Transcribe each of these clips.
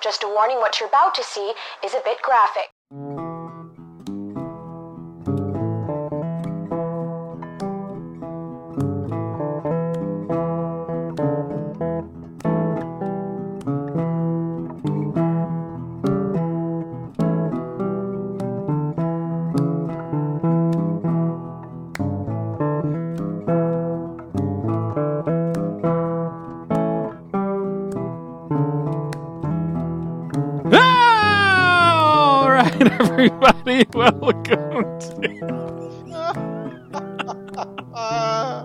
Just a warning what you're about to see is a bit graphic. welcome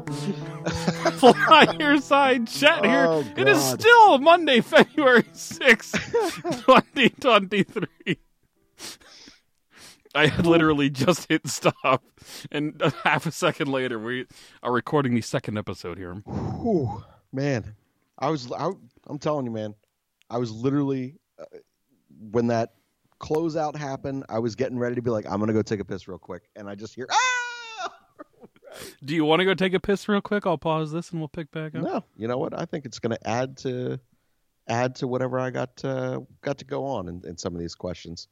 to Flyerside Chat here. Oh, It is still Monday, February sixth, 2023. I had literally just hit stop, and a half a second later, we are recording the second episode here. Man, I was out. I'm telling you, man, I was literally uh, when that closeout happen, I was getting ready to be like, I'm gonna go take a piss real quick, and I just hear ah. Do you want to go take a piss real quick? I'll pause this and we'll pick back up. No, you know what? I think it's gonna add to add to whatever I got uh, got to go on in, in some of these questions.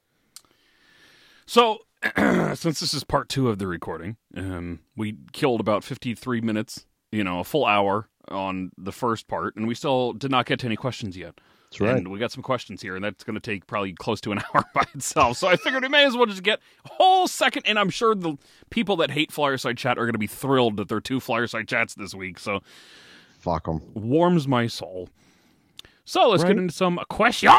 So, since this is part two of the recording, um, we killed about 53 minutes, you know, a full hour on the first part, and we still did not get to any questions yet. That's right. And we got some questions here, and that's going to take probably close to an hour by itself. So I figured we may as well just get a whole second, and I'm sure the people that hate Flyerside Chat are going to be thrilled that there are two Flyerside Chats this week. So Fuck them. warms my soul. So let's Right. get into some questions.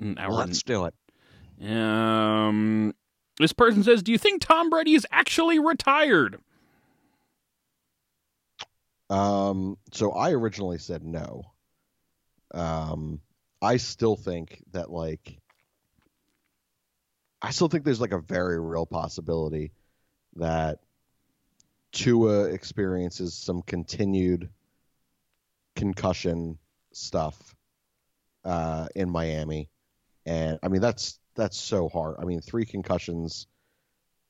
An hour and Let's do it. um, this person says, "Do you think Tom Brady is actually retired?" Um, so I originally said no. Um, I still think that like, I still think there's like a very real possibility that Tua experiences some continued concussion stuff uh, in Miami, and I mean that's that's so hard. I mean, three concussions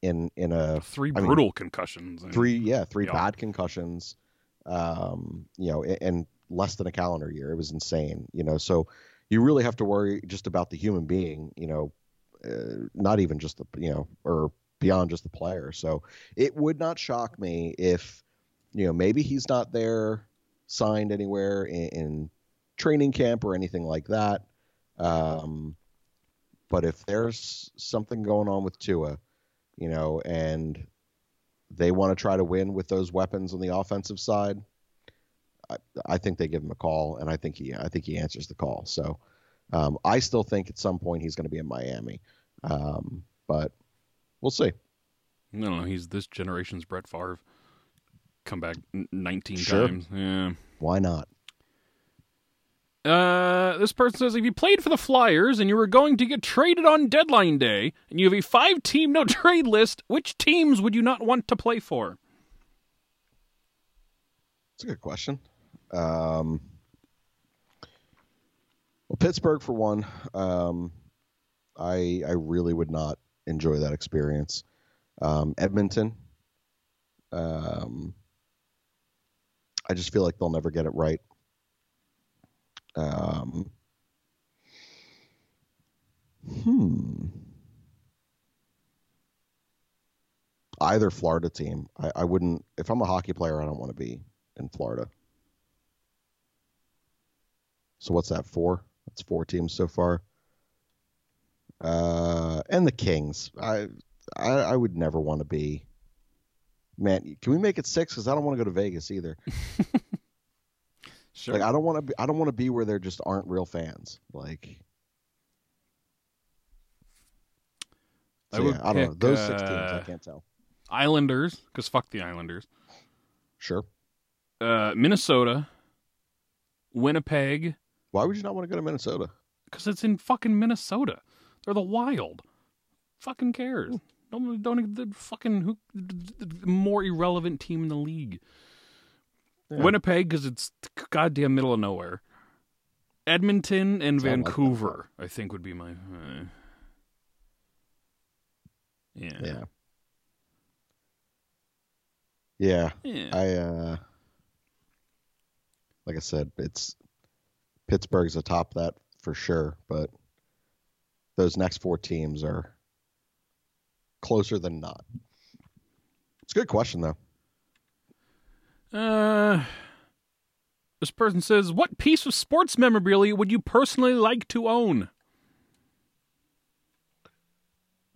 in in a Three I mean, brutal concussions. three yeah three Yeah. bad concussions um you know and less than a calendar year. It was insane you know so you really have to worry just about the human being you know uh, not even just the you know or beyond just the player. So it would not shock me if you know maybe he's not there signed anywhere in, in training camp or anything like that. Um but if there's something going on with Tua you know and they want to try to win with those weapons on the offensive side, I, I think they give him a call, and I think he I think he answers the call. So um, I still think at some point he's going to be in Miami, um, but we'll see. I don't know. He's this generation's Brett Favre. Come back 19 Sure. times. Yeah. Why not? Uh, this person says if you played for the Flyers and you were going to get traded on deadline day and you have a five team no trade list, which teams would you not want to play for? It's a good question. Um, well, Pittsburgh for one. Um, I I really would not enjoy that experience. Um, Edmonton. Um, I just feel like they'll never get it right. Um, hmm. Either Florida team. I, I wouldn't. If I'm a hockey player, I don't want to be in Florida. So what's that? Four. That's four teams so far. Uh, and the Kings. I, I, I would never want to be. Man, can we make it six? Because I don't want to go to Vegas either. Sure. Like I don't want to be. I don't want to be where there just aren't real fans. Like. I So, would yeah, I don't know. pick, Those six teams, I uh, can't tell. Islanders, because fuck the Islanders. Sure. Uh, Minnesota, Winnipeg, Why would you not want to go to Minnesota? because it's in fucking Minnesota. They're the Wild. Fucking cares. Don't don't the fucking who the more irrelevant team in the league. Yeah. Winnipeg because it's goddamn middle of nowhere. Edmonton and like. Vancouver, I think, would be my. Uh, yeah. Yeah. Yeah. Yeah. I uh like I said, it's Pittsburgh's atop that for sure, but those next four teams are closer than not. It's a good question though. Uh, this person says, "What piece of sports memorabilia would you personally like to own?"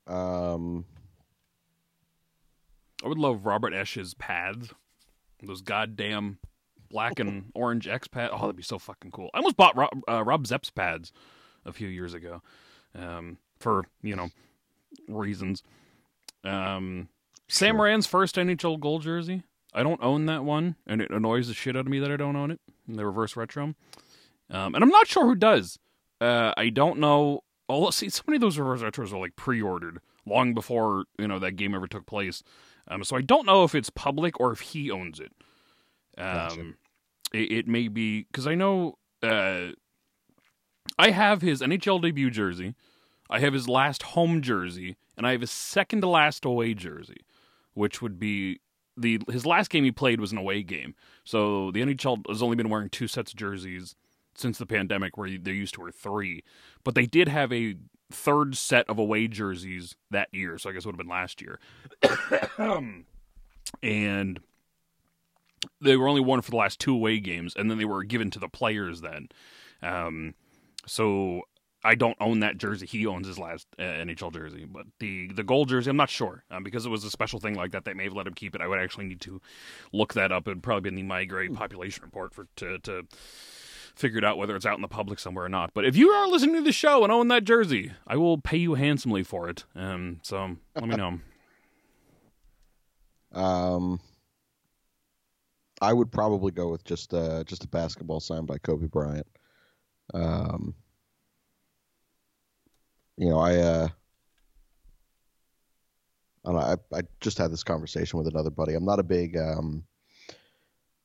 Um, I would love Robert Esche's pads. Those goddamn black and orange X pad. Oh, that'd be so fucking cool. I almost bought Rob, uh, Rob Zepp's pads a few years ago, um, for you know reasons. Um, Sam Sure. Rand's first NHL gold jersey. I don't own that one, and it annoys the shit out of me that I don't own it. The reverse retro, um, and I'm not sure who does. Uh, I don't know. Oh, see, so many of those reverse retros are like pre-ordered long before you know that game ever took place. Um, so I don't know if it's public or if he owns it. Um, Gotcha. it, it may be because I know uh, I have his NHL debut jersey, I have his last home jersey, and I have his second to last away jersey, which would be the his last game he played was an away game. So the NHL has only been wearing two sets of jerseys since the pandemic, where they used to wear three, but they did have a third set of away jerseys that year. So I guess it would have been last year, and they were only worn for the last two away games, and then they were given to the players then. Um, so I don't own that jersey. He owns his last uh, NHL jersey, but the the gold jersey, I'm not sure um, because it was a special thing like that. They may have let him keep it. I would actually need to look that up. It'd probably be in the MeiGray population report for to to figure it out whether it's out in the public somewhere or not. But if you are listening to the show and own that jersey, I will pay you handsomely for it. Um, so let me know. Um, I would probably go with just uh just a basketball signed by Kobe Bryant. Um, you know, I uh, I, know, I I just had this conversation with another buddy. I'm not a big um,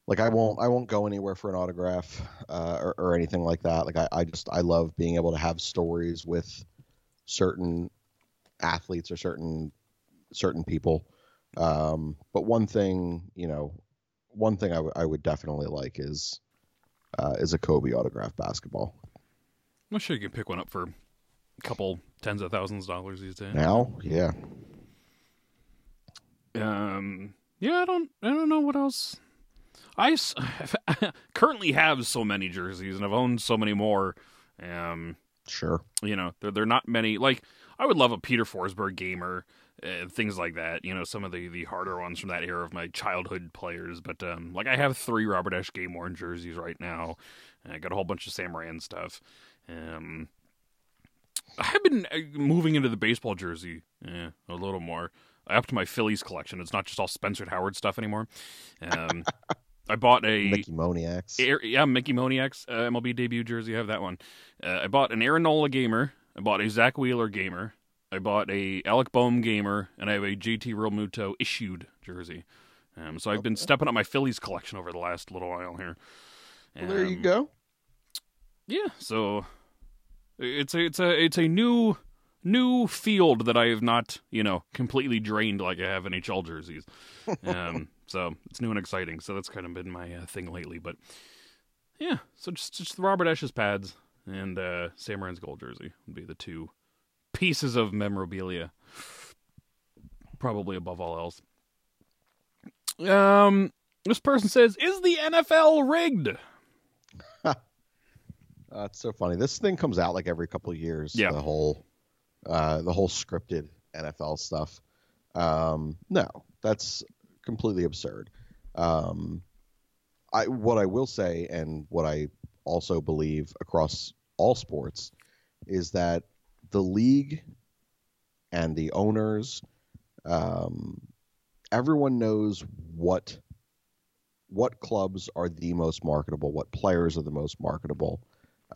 like I won't I won't go anywhere for an autograph uh, or, or anything like that. Like I, I just I love being able to have stories with certain athletes or certain certain people. Um, but one thing, you know, one thing I, w- I would definitely like is uh, is a Kobe autograph basketball. I'm sure you can pick one up for couple tens of thousands of dollars these days. Now, yeah, Um, yeah, I don't, I don't know what else. I s- currently have so many jerseys, and I've owned so many more. Um, sure. you know, there there are not many. Like, I would love a Peter Forsberg gamer, uh, things like that. You know, some of the the harder ones from that era of my childhood players. But um, like, I have three Robert Esche game worn jerseys right now. And I got a whole bunch of Sam Rand stuff. Um, I've been uh, moving into the baseball jersey yeah, a little more. I upped my Phillies collection. It's not just all Spencer Howard stuff anymore. Um, I bought a Mickey Moniak's. Yeah, Mickey Moniak's uh, MLB debut jersey. I have that one. Uh, I bought an Aaron Nola gamer. I bought a Zack Wheeler gamer. I bought a Alec Bohm gamer, and I have a JT Realmuto issued jersey. Um, so I've been stepping up my Phillies collection over the last little while here. Well, there you Um, go. Yeah, so it's a it's a it's a new new field that I have not you know completely drained like I have NHL jerseys. Um, so it's new and exciting. So that's kind of been my uh, thing lately. But yeah, so just just Robert Esche's pads and uh, Sam Rand's gold jersey would be the two pieces of memorabilia, probably above all else. Um, this person says, "Is the NFL rigged?" Uh, it's so funny. This thing comes out like every couple of years. Yeah. The whole, uh, the whole scripted NFL stuff. Um, no, that's completely absurd. Um, I what I will say, and what I also believe across all sports, is that the league and the owners, um, everyone knows what what clubs are the most marketable, what players are the most marketable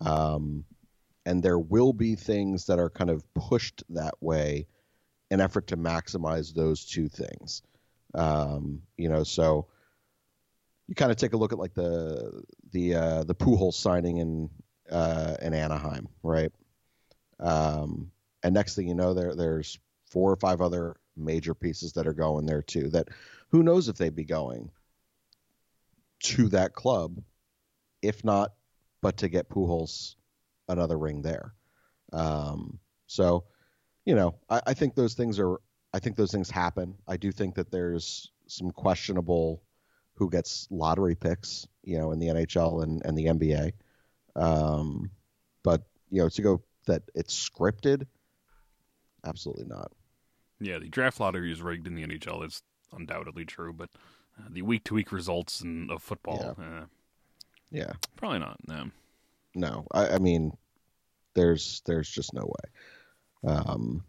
um, and there will be things that are kind of pushed that way in effort to maximize those two things. Um, you know so you kind of take a look at like the the uh, the Pujols signing in uh, in Anaheim right? Um, and next thing you know there there's four or five other major pieces that are going there too that who knows if they'd be going to that club if not, but to get Pujols another ring there. Um, so, you know, I, I think those things are. I think those things happen. I do think that there's some questionable who gets lottery picks, you know, in the NHL and, and the NBA. Um, but you know, to go that it's scripted, absolutely not. Yeah, the draft lottery is rigged in the NHL. It's undoubtedly true, but uh, the week to week results in, of football, yeah. Uh, yeah, probably not. No, no. I, I, mean, there's there's just no way. Um,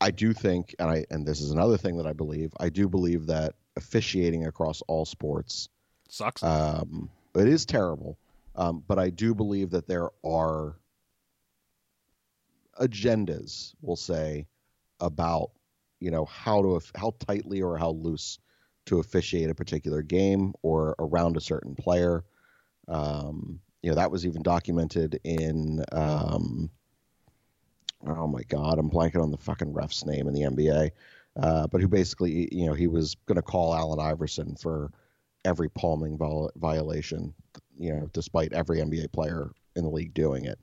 I do think, and I and this is another thing that I believe. I do believe that officiating across all sports sucks. Um, it is terrible, um, but I do believe that there are agendas, we'll say, about you know how to how tightly or how loose to officiate a particular game or around a certain player. Um, you know that was even documented in um, oh my god, I'm blanking on the fucking ref's name in the NBA, uh, but who basically you know he was going to call Allen Iverson for every palming viol- violation, you know, despite every NBA player in the league doing it,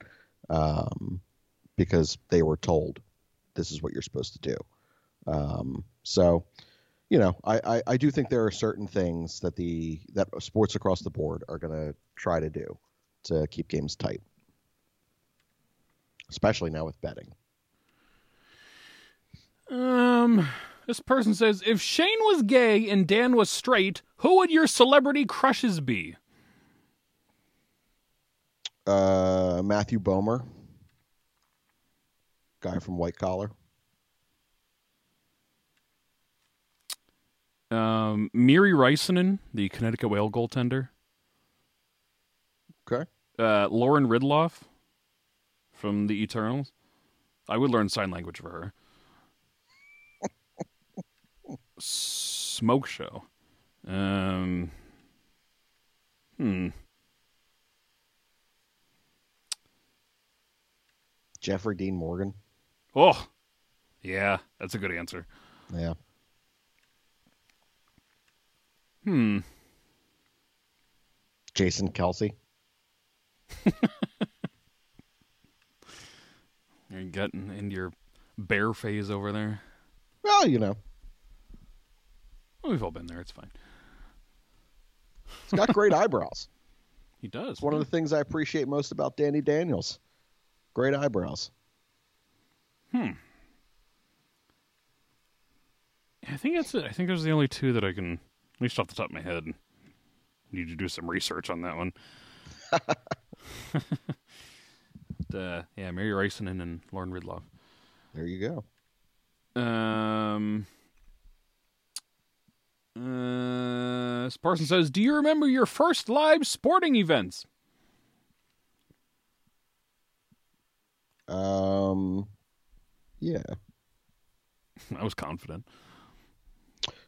um, because they were told this is what you're supposed to do. Um, so, you know, I, I, I, do think there are certain things that the that sports across the board are going to try to do to keep games tight, especially now with betting. Um, this person says, if Shane was gay and Dan was straight, who would your celebrity crushes be? Uh, Matthew Bomer, guy from White Collar. Um, Meeri Räisänen, the Connecticut Whale goaltender. Okay. Uh, Lauren Ridloff from the Eternals. I would learn sign language for her. Smoke show. Um. Hmm. Jeffrey Dean Morgan. Oh, yeah, that's a good answer. Yeah. Hmm. Jason Kelce. You're getting into your bear phase over there. Well, you know. Well, we've all been there. It's fine. He's got great eyebrows. He does. It's one of the things I appreciate most about Danny Daniels. Great eyebrows. Hmm. I think that's it. I think those are the only two that I can at least off the top of my head. Need to do some research on that one. but, uh, yeah, Meeri Räisänen and Lauren Ridloff. There you go. Um. Uh, Sparson says, "Do you remember your first live sporting events?" Um, yeah. I was confident.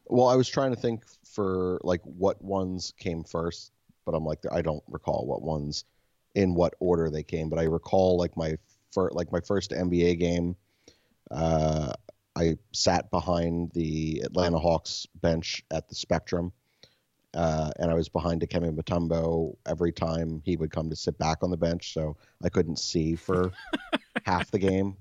Well, I was trying to think for like what ones came first, but I'm like I don't recall what ones in what order they came, but I recall like my first like my first NBA game. Uh, I sat behind the Atlanta Hawks bench at the Spectrum, uh, and I was behind Dikembe Mutombo every time he would come to sit back on the bench, so I couldn't see for half the game.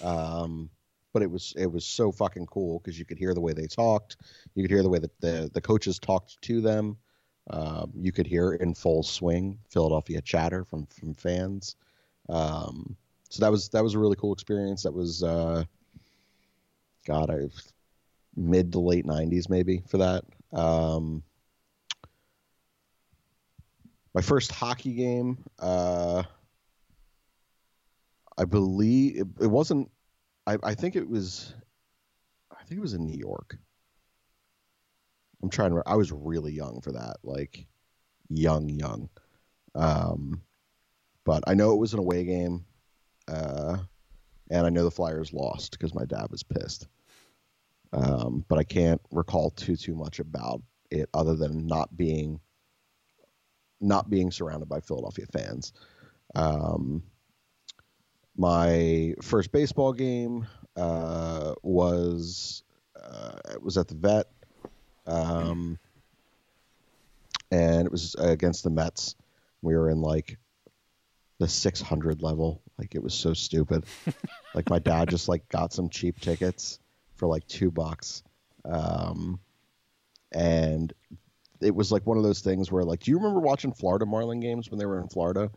Um, but it was it was so fucking cool because you could hear the way they talked, you could hear the way that the the coaches talked to them. Um, you could hear in full swing Philadelphia chatter from from fans. Um, so that was that was a really cool experience. That was uh, God, I mid to late '90s maybe for that. Um, my first hockey game, uh, I believe it, it wasn't I, I think it was, I think it was in New York. I'm trying to. I was really young for that, like young, young. Um, but I know it was an away game, uh, and I know the Flyers lost because my dad was pissed. Um, but I can't recall too too much about it other than not being not being surrounded by Philadelphia fans. Um, my first baseball game uh, was uh, was at the vet, um, and it was against the Mets. We were in like the 600 level. Like it was so stupid. like my dad just like got some cheap tickets for like two bucks. Um, and it was like one of those things where like, do you remember watching Florida Marlin games when they were in Florida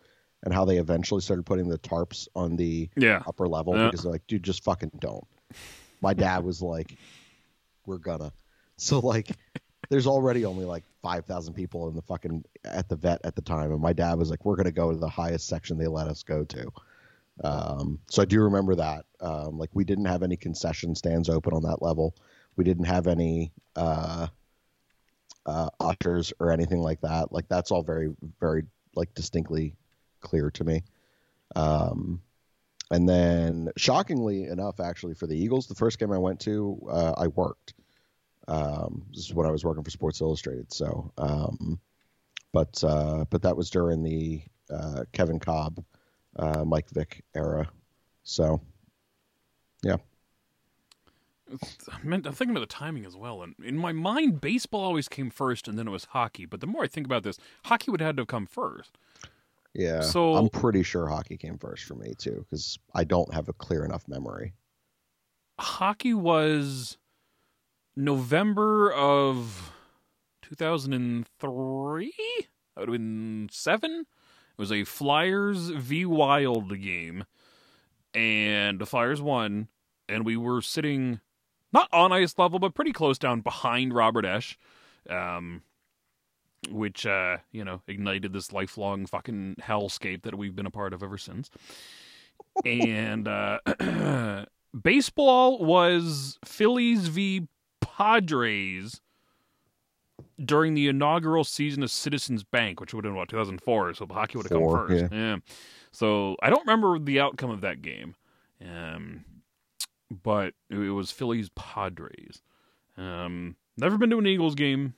and how they eventually started putting the tarps on the Yeah. upper level Yeah. because they're like, dude, just fucking don't. My dad was like, we're gonna. So like, there's already only like five thousand people in the fucking at the vet at the time, and my dad was like, we're gonna go to the highest section they let us go to. Um, so I do remember that. Um, like we didn't have any concession stands open on that level. We didn't have any uh, uh, ushers or anything like that. Like that's all very, very like distinctly clear to me. Um, and then, shockingly enough, actually for the Eagles, the first game I went to, uh, I worked. Um, this is when I was working for Sports Illustrated. So, um, but uh, but that was during the uh, Kevin Kolb, uh, Mike Vick era. So, yeah. I'm thinking about the timing as well, and in my mind, baseball always came first, and then it was hockey. But the more I think about this, hockey would have had to have come first. Yeah, So- I'm pretty sure hockey came first for me too, because I don't have a clear enough memory. Hockey was November of 2003. That would have been seven. It was a Flyers v Wild game, and the Flyers won. And we were sitting not on ice level, but pretty close down behind Robert Esche. Um, which uh, you know ignited this lifelong fucking hellscape that we've been a part of ever since. and uh, baseball was Phillies v Padres during the inaugural season of Citizens Bank, which would have been what 2004. So hockey would have come first. Yeah. So I don't remember the outcome of that game, um, but it was Phillies Padres. Um, never been to an Eagles game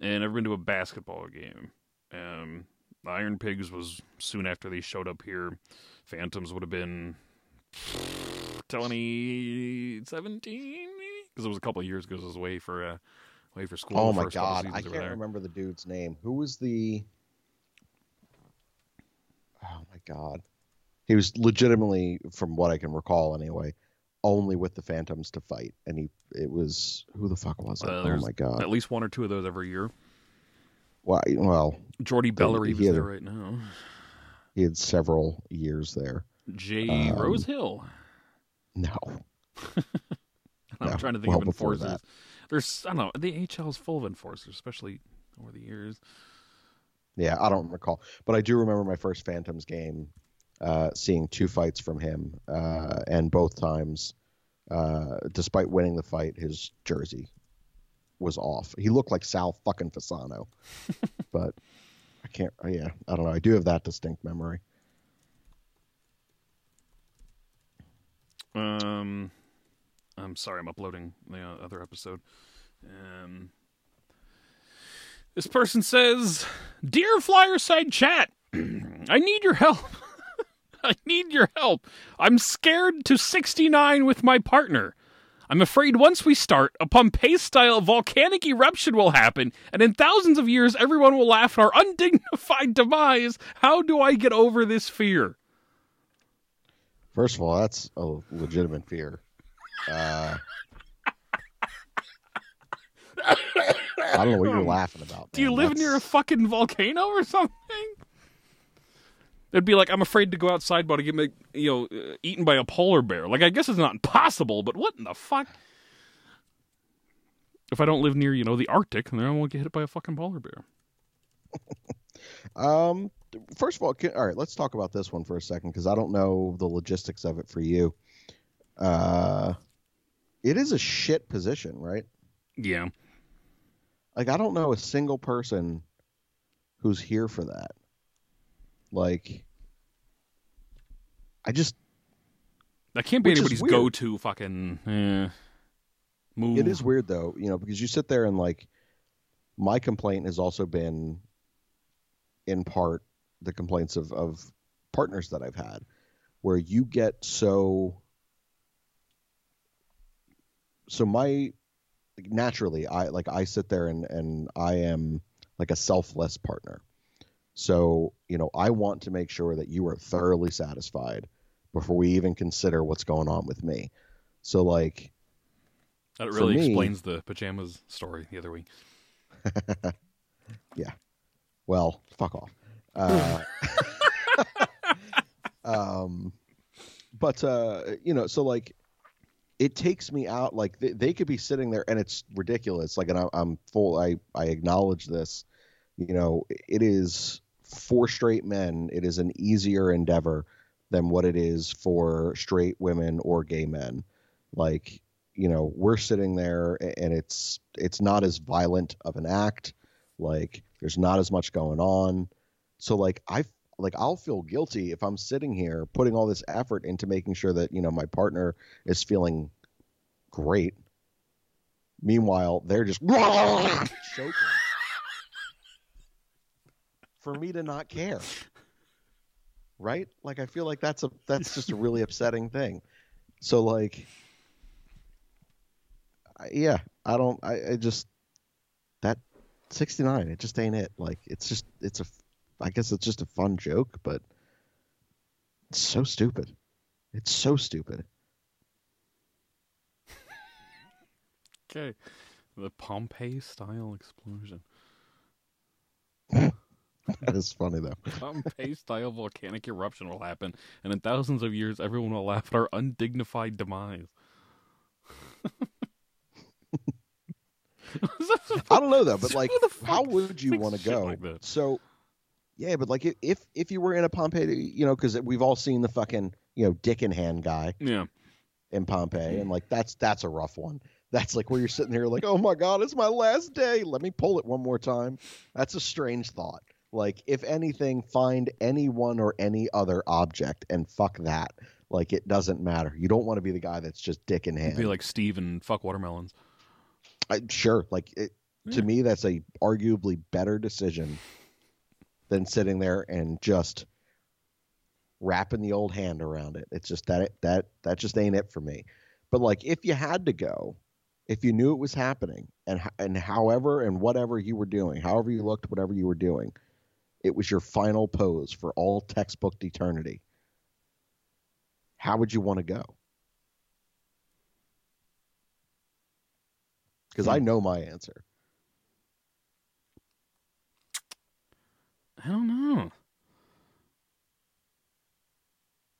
and never been to a basketball game. Um, Iron Pigs was soon after they showed up here. Phantoms would have been 2017, maybe, because it was a couple of years ago. 'cause I was away for uh, away for school. Oh my god, I can't there. remember the dude's name. Who was the? Oh my god, he was legitimately, from what I can recall anyway, only with the Phantoms to fight, and he it was who the fuck was it? Uh, oh my god. At least one or two of those every year. Well, well, Jordy Bellerive was had there right now. he had several years there. Jay Um, Rosehill. No, I'm no, trying to think well of enforcers. that. There's I don't know. The HL is full of enforcers, especially over the years. Yeah, I don't recall, but I do remember my first Phantoms game, uh, seeing two fights from him, uh, and both times, uh, despite winning the fight, his jersey was off. He looked like Sal fucking Fasano, but I can't. Yeah, I don't know. I do have that distinct memory. Um, I'm sorry, I'm uploading the uh, other episode. Um, this person says, "Dear Flyerside Chat, I need your help. I need your help. I'm scared to 69 with my partner." I'm afraid once we start, a Pompeii style volcanic eruption will happen, and in thousands of years, everyone will laugh at our undignified demise. How do I get over this fear? First of all, that's a legitimate fear. Uh, I don't know what you're laughing about. Do you live That's- near a fucking volcano or something? It'd be like I'm afraid to go outside, but to get me, you know, uh, eaten by a polar bear. Like I guess it's not impossible, but what in the fuck? If I don't live near, you know, the Arctic, then I won't get hit by a fucking polar bear. Um, first of all, can, all right, let's talk about this one for a second because I don't know the logistics of it for you. Uh, it is a shit position, right? Yeah, Like, I don't know a single person who's here for that. Like, I just, that can't be anybody's go-to fucking eh, move. it is weird though, you know, because you sit there and like, my complaint has also been, in part, the complaints of of partners that I've had, where you get so. So my, like, naturally, I like I sit there and and I am like a selfless partner. So, you know, I want to make sure that you are thoroughly satisfied before we even consider what's going on with me. So, like, That really me- explains the pajamas story the other week. Yeah. Well, fuck off. Uh, um, but uh, you know, so like, it takes me out. Like they, they could be sitting there, and it's ridiculous. Like, and I, I'm full. I I acknowledge this. You know, it is for straight men. It is an easier endeavor than what it is for straight women or gay men. Like, you know, we're sitting there, and it's it's not as violent of an act. Like, there's not as much going on. So like I like I'll feel guilty if I'm sitting here putting all this effort into making sure that you know my partner is feeling great. Meanwhile, they're just choking. For me to not care. Right? Like I feel like that's a that's just a really upsetting thing. So like I- yeah, I don't I, I just that 69 it just ain't it. Like it's just it's a I guess it's just a fun joke, but it's so stupid. It's so stupid. Okay. The Pompeii style explosion. That is funny though. Some Pompeii style volcanic eruption will happen, and in thousands of years, everyone will laugh at our undignified demise. I don't know though, but like, Who the fuck how would you want to go? like so, yeah, but like, if- if if you were in a Pompeii, you know, because we've all seen the fucking you know dick in hand guy Yeah. in Pompeii, and like that's that's a rough one. That's like where you're sitting here like, oh my god, it's my last day. Let me pull it one more time. That's a strange thought. Like, if anything, find anyone or any other object and fuck that. Like, it doesn't matter. You don't want to be the guy that's just dick in hand. Be like Steve and fuck watermelons. I, sure, like it, to me, that's a arguably better decision than sitting there and just wrapping the old hand around it. It's just that that that just ain't it for me. But like, if you had to go, if you knew it was happening, and and however and whatever you were doing, however you looked, whatever you were doing, it was your final pose for all textbooked eternity. How would you want to go? Because I know my answer. I don't know.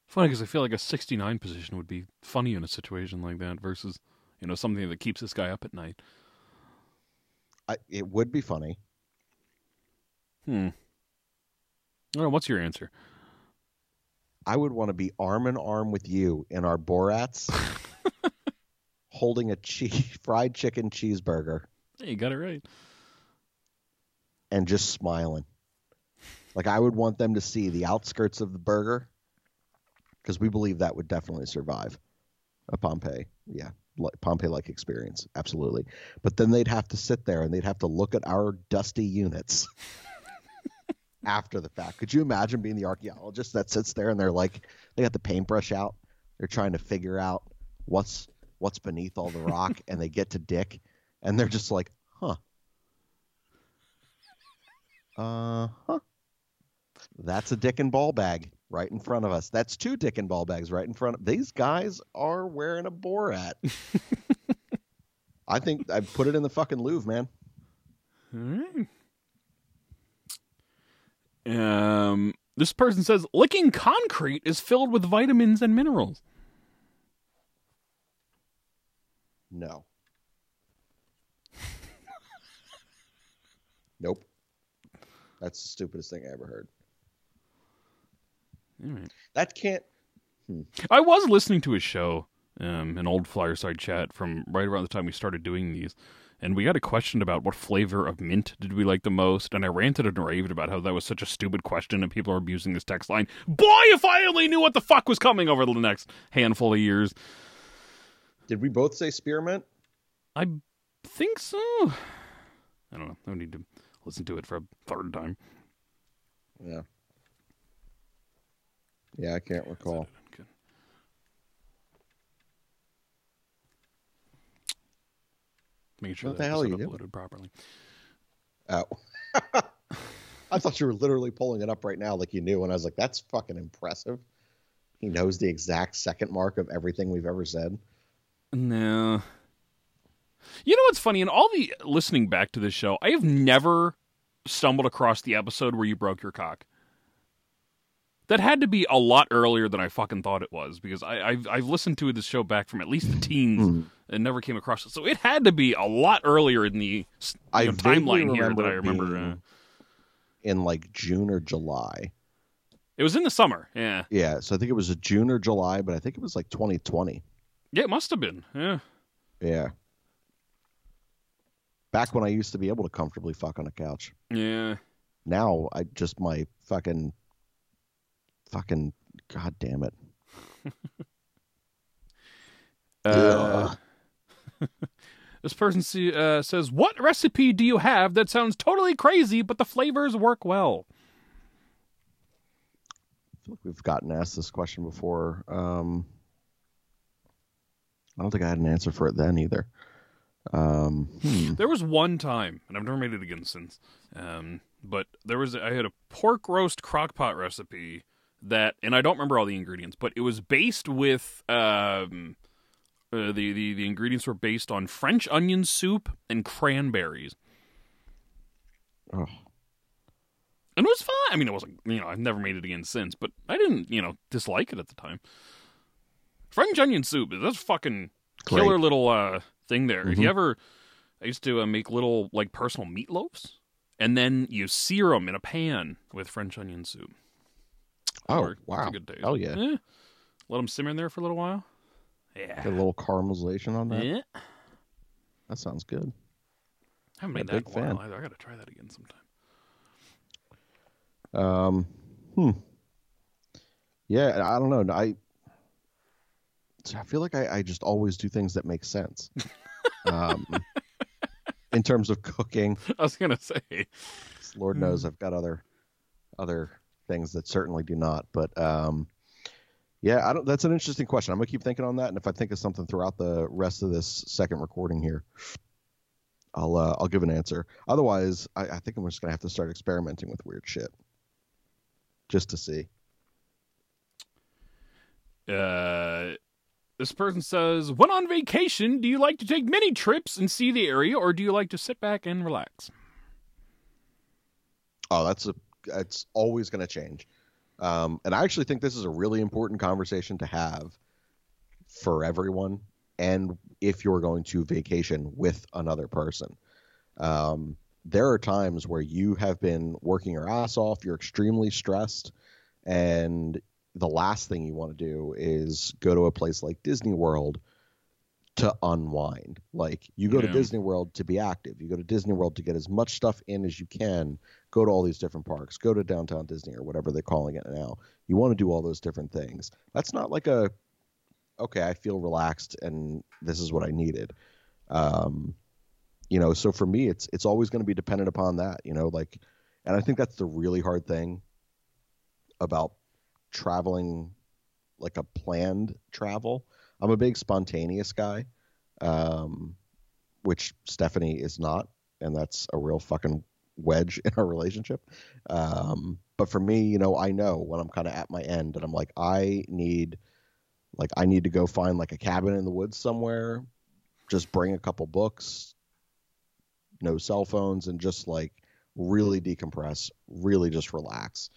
Funny because I feel like a 69 position would be funny in a situation like that versus, you know, something that keeps this guy up at night. I, it would be funny. Hmm. I. What's your answer? I would want to be arm in arm with you in our Borats, holding a cheese, fried chicken cheeseburger Hey, you got it right. and just smiling. Like I would want them to see the outskirts of the burger, because we believe that would definitely survive a Pompeii. Yeah, like Pompeii-like experience, absolutely. But then they'd have to sit there and they'd have to look at our dusty units after the fact. Could you imagine being the archaeologist that sits there and they're like, they got the paintbrush out, they're trying to figure out what's what's beneath all the rock, and they get to Dick, and they're just like, huh. Uh huh. That's a dick and ball bag right in front of us. That's two dick and ball bags right in front of these guys are wearing a Borat. I think I put it in the fucking Louvre, man. All right. Um, this person says licking concrete is filled with vitamins and minerals. No. nope. That's the stupidest thing I ever heard. Right. That can't. I was listening to a show, um, an old Fireside chat from right around the time we started doing these, and we got a question about what flavor of mint did we like the most, and I ranted and raved about how that was such a stupid question, and people are abusing this text line. Boy, if I only knew what the fuck was coming over the next handful of years. Did we both say spearmint? I think so. I don't know. I need to listen to it for a third time. Yeah. Yeah, I can't recall. Okay. Making sure What that the hell is you doing? uploaded properly. Oh. I thought you were literally pulling it up right now, like you knew, and I was like, "That's fucking impressive." He knows the exact second mark of everything we've ever said. No. You know what's funny? In all the listening back to this show, I have never stumbled across the episode where you broke your cock. That had to be a lot earlier than I fucking thought it was because I, I've I've listened to this show back from at least the teens hmm. And never came across it. So it had to be a lot earlier in the know, timeline here that I remember. Uh, in like June or July. it was in the summer. Yeah, Yeah, so I think it was a June or July, but I think it was like 2020. yeah, it must have been. Yeah, Yeah. Back when I used to be able to comfortably fuck on a couch. yeah. Now I just my fucking fucking god damn it. Uh, this person see, uh, says, "What recipe do you have that sounds totally crazy, but the flavors work well?" I feel like we've gotten asked this question before. Um I don't think I had an answer for it then either. Um hmm. There was one time, and I've never made it again since. Um, but there was I had a pork roast crockpot recipe that, and I don't remember all the ingredients, but it was based with um, uh, the the the ingredients were based on French onion soup and cranberries, Oh, and it was fine. I mean, it wasn't you know I've never made it again since, but I didn't you know dislike it at the time. French onion soup is that's fucking Great. killer little uh thing there. If Mhm. you ever, I used to uh, make little like personal meatloafs, and then you sear them in a pan with French onion soup. oh Or- wow. good taste. Oh yeah. Let them simmer in there for a little while. Yeah. Get a little caramelization on that. Yeah. That sounds good. I haven't made I'm a that big in a while fan. either. I got to try that again sometime. Um, hmm. Yeah, I don't know. I I feel like I, I just always do things that make sense. um, in terms of cooking, I was gonna say. Lord Hmm. knows I've got other other things that certainly do not. But um, yeah, I don't. That's an interesting question. I'm gonna keep thinking on that, and if I think of something throughout the rest of this second recording here, I'll uh, I'll give an answer. Otherwise, I, I think I'm just gonna have to start experimenting with weird shit, just to see. Uh, this person says, "When on vacation, do you like to take mini trips and see the area, or do you like to sit back and relax?" Oh, that's a that's always going to change. Um, and I actually think this is a really important conversation to have for everyone, and if you're going to vacation with another person. Um, there are times where you have been working your ass off, you're extremely stressed, and the last thing you want to do is go to a place like Disney World to unwind. Like you go to Disney World to be active. You go to Disney World to get as much stuff in as you can. Go to all these different parks. Go to downtown Disney or whatever they're calling it now. You want to do all those different things. That's not like a okay, I feel relaxed and this is what I needed. Um, you know, so for me, it's it's always going to be dependent upon that. You know, like, and I think that's the really hard thing about traveling, like a planned travel. I'm a big spontaneous guy, um, which Stephanie is not, and that's a real fucking wedge in our relationship. Um, but for me, you know, I know when I'm kind of at my end, and I'm like, I need, like, I need to go find like a cabin in the woods somewhere, just bring a couple books, no cell phones, and just like really decompress, really just relax.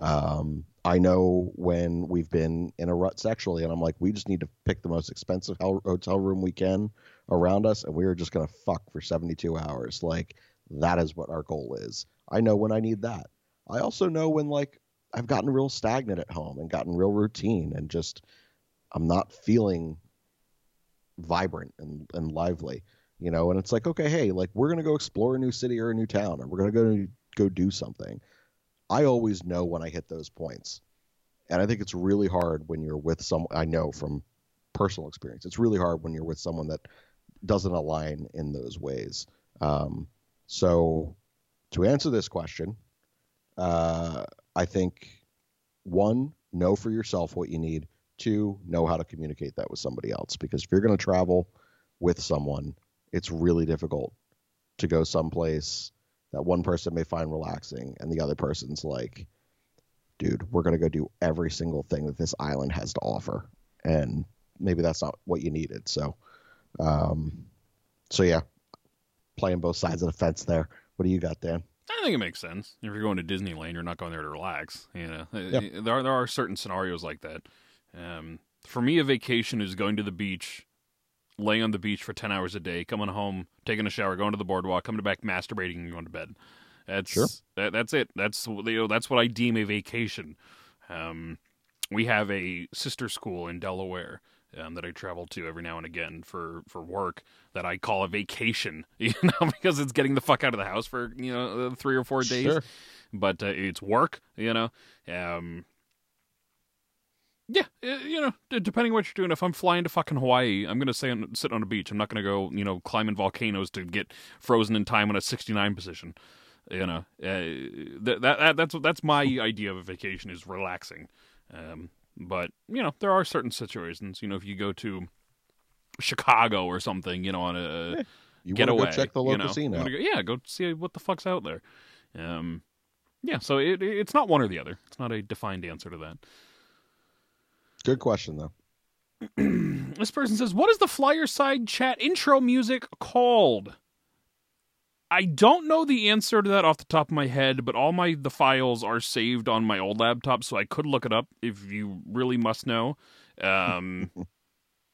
Um, I know when we've been in a rut sexually, and I'm like, we just need to pick the most expensive hotel room we can around us, and we are just gonna fuck for 72 hours. Like that is what our goal is. I know when I need that. I also know when like I've gotten real stagnant at home and gotten real routine, and just I'm not feeling vibrant and, and lively, you know. And it's like, okay, hey, like we're gonna go explore a new city or a new town, or we're gonna go go do something. I always know when I hit those points. And I think it's really hard when you're with some I know from personal experience. It's really hard when you're with someone that doesn't align in those ways. Um, so to answer this question, uh, I think one, know for yourself what you need. Two, know how to communicate that with somebody else. Because if you're going to travel with someone, it's really difficult to go someplace that one person may find relaxing, and the other person's like, dude, we're gonna go do every single thing that this island has to offer, and maybe that's not what you needed. So, um, so yeah, playing both sides of the fence there. What do you got, Dan? I think it makes sense. If you're going to Disneyland, you're not going there to relax. You know, Yeah. there are there are certain scenarios like that. Um, for me, a vacation is going to the beach, laying on the beach for ten hours a day, coming home, taking a shower, going to the boardwalk, coming back, masturbating, and going to bed. That's Sure. that, that's it. That's you know, that's what I deem a vacation. Um, we have a sister school in Delaware um, that I travel to every now and again for, for work that I call a vacation, you know, because it's getting the fuck out of the house for you know uh, three or four days. Sure. But uh, it's work, you know. Um, yeah, uh, you know, depending what you're doing. If I'm flying to fucking Hawaii, I'm gonna stay on, sit on a beach. I'm not gonna go, you know, climbing volcanoes to get frozen in time in a 69 position. You know, uh, that, that that's that's my idea of a vacation is relaxing. Um, but you know, there are certain situations. You know, if you go to Chicago or something, you know, on a You get away. go check the you local know? scene You out. go- yeah, go see what the fuck's out there. Um, yeah, so it, it's not one or the other. It's not a defined answer to that. Good question though. This person says, "What is the Flyerside chat intro music called?" I don't know the answer to that off the top of my head, but all my the files are saved on my old laptop, so I could look it up if you really must know. Um,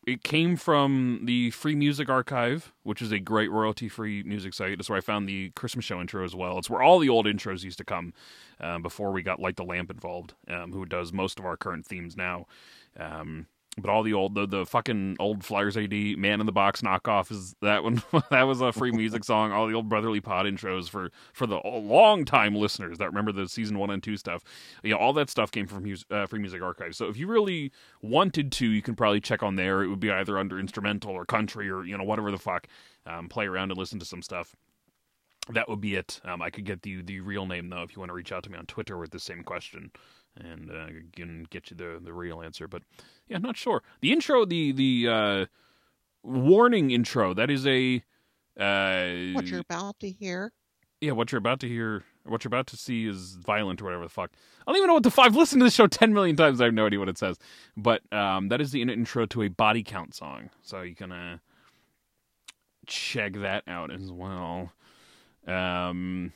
it came from the Free Music Archive, which is a great royalty-free music site. That's where I found the Christmas show intro as well. It's where all the old intros used to come um, before we got Light the Lamp involved, um, who does most of our current themes now. Um, but all the old, the, the fucking old Flyers AD Man in the Box knockoff is that one. that was a free music song. All the old Brotherly Pod intros for for the long time listeners that remember the season one and two stuff. Yeah, all that stuff came from uh, Free Music Archive. So if you really wanted to, you can probably check on there. It would be either under instrumental or country or you know whatever the fuck. Um, play around and listen to some stuff. That would be it. Um, I could get the the real name though if you want to reach out to me on Twitter with the same question, and uh, can get you the the real answer. But yeah, not sure. The intro, the the uh, warning intro. That is a uh, What you're about to hear. yeah. What you're about to hear, what you're about to see is violent or whatever the fuck. I don't even know what the fuck. I've listened to this show ten million times. I have no idea what it says. But um, that is the intro to a body count song. So you can uh, check that out as well. Um,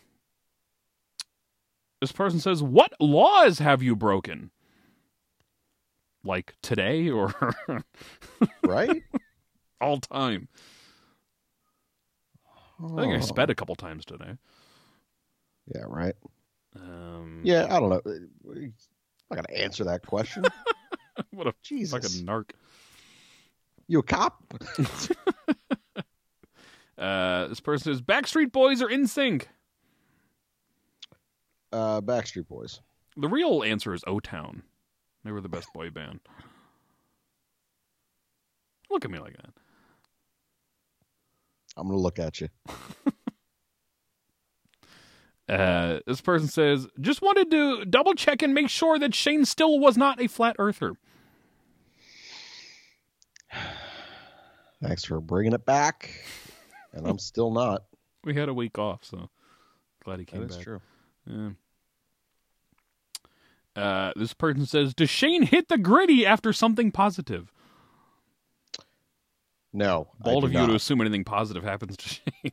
this person says, "What laws have you broken?" Like today or Right? all time? I think I sped a couple times today. Yeah, right. Um, Yeah, I don't know. I'm not gonna answer that question. what a Jesus, fucking narc. you a cop? Uh, this person says Backstreet Boys are NSYNC. Uh, Backstreet Boys. The real answer is O Town. They were the best boy band. Look at me like that. I'm gonna look at you. Uh, this person says, just wanted to double check and make sure that Shane still was not a flat earther. Thanks for bringing it back. And I'm still not. We had a week off, so glad he came That back. That's true. Yeah. Uh, this person says, does Shane hit the gritty after something positive? No, Bold of you to assume anything positive happens to Shane.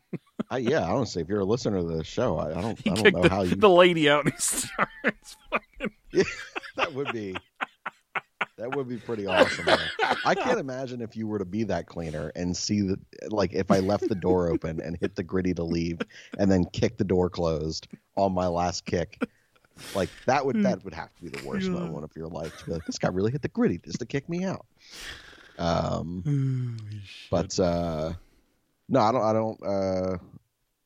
I, yeah, honestly, if you're a listener to the show, I, I don't, He I don't know the, how you. the lady out and he starts fucking. that would be. That would be pretty awesome. man. I can't imagine if you were to be that cleaner and see the like if I left the door open and hit the gritty to leave and then kick the door closed on my last kick. Like that would that would have to be the worst Yeah. moment of your life to be like, this guy really hit the gritty just to kick me out. Um but uh no i don't i don't uh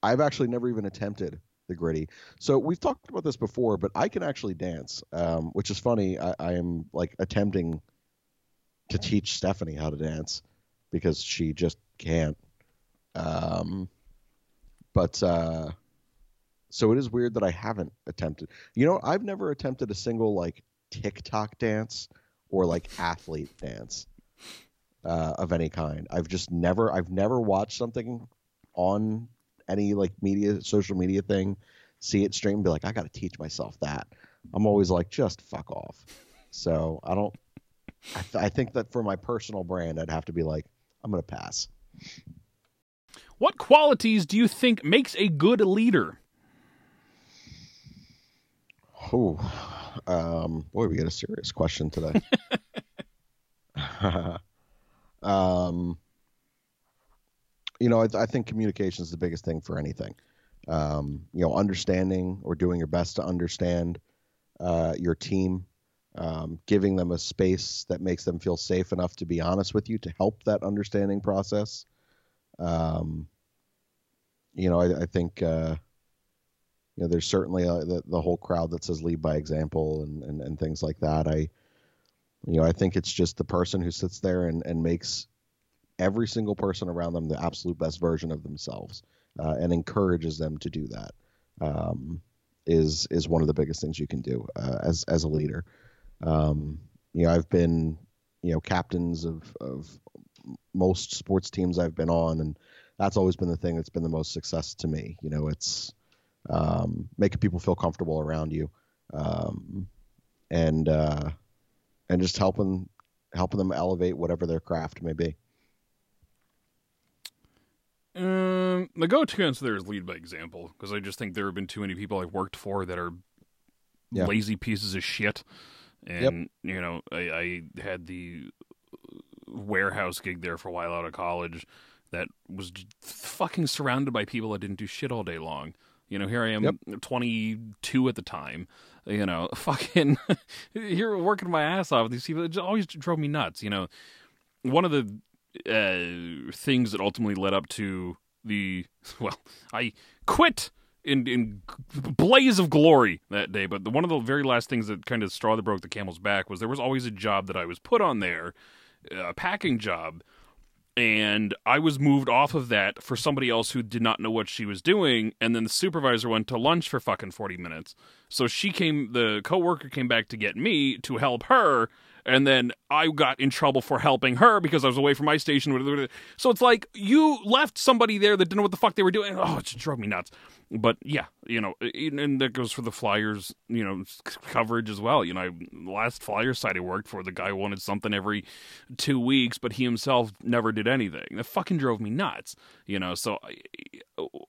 i've actually never even attempted the gritty. So we've talked about this before but i can actually dance um which is funny. I, I am like attempting to teach stephanie how to dance because she just can't. Um but uh so it is weird that i haven't attempted you know i've never attempted a single like tiktok dance or like athlete dance uh, of any kind. I've just never I've never watched something on any like media, social media thing, see it stream, be like, I got to teach myself that. I'm always like, just fuck off. So I don't. I, th- I think that for my personal brand, I'd have to be like, I'm gonna pass. What qualities do you think makes a good leader? Oh, um, boy, we get a serious question today. um, you know, I, I think communication is the biggest thing for anything. Um, you know, understanding or doing your best to understand uh, your team, um, giving them a space that makes them feel safe enough to be honest with you to help that understanding process. Um, you know, I, I think uh, you know there's certainly a, the the whole crowd that says lead by example and, and and things like that. I you know I think it's just the person who sits there and and makes every single person around them the absolute best version of themselves uh, and encourages them to do that. Um, is is one of the biggest things you can do uh, as as a leader. Um, you know, I've been you know captains of of most sports teams I've been on, and that's always been the thing that's been the most success to me. You know, it's um, making people feel comfortable around you, um, and uh, and just helping helping them elevate whatever their craft may be. Um, the go-to answer there is lead by example because I just think there have been too many people I've worked for that are Yeah. lazy pieces of shit, and you know I, I had the warehouse gig there for a while out of college that was fucking surrounded by people that didn't do shit all day long. You know, here I am, Yep. 22 at the time. You know, fucking here working my ass off. These people it just always drove me nuts. You know, one of the uh, things that ultimately led up to the well, I quit in in blaze of glory that day. But the, one of the very last things that kind of straw that broke the camel's back was there was always a job that I was put on there, a packing job, and I was moved off of that for somebody else who did not know what she was doing. And then the supervisor went to lunch for fucking forty minutes. So she came, the coworker came back to get me to help her. And then I got in trouble for helping her because I was away from my station. So it's like you left somebody there that didn't know what the fuck they were doing. Oh, it just drove me nuts. But yeah, you know, and that goes for the Flyers, you know, coverage as well. You know, I, last Flyers site I worked for, the guy wanted something every two weeks, but he himself never did anything. That fucking drove me nuts. You know, so I,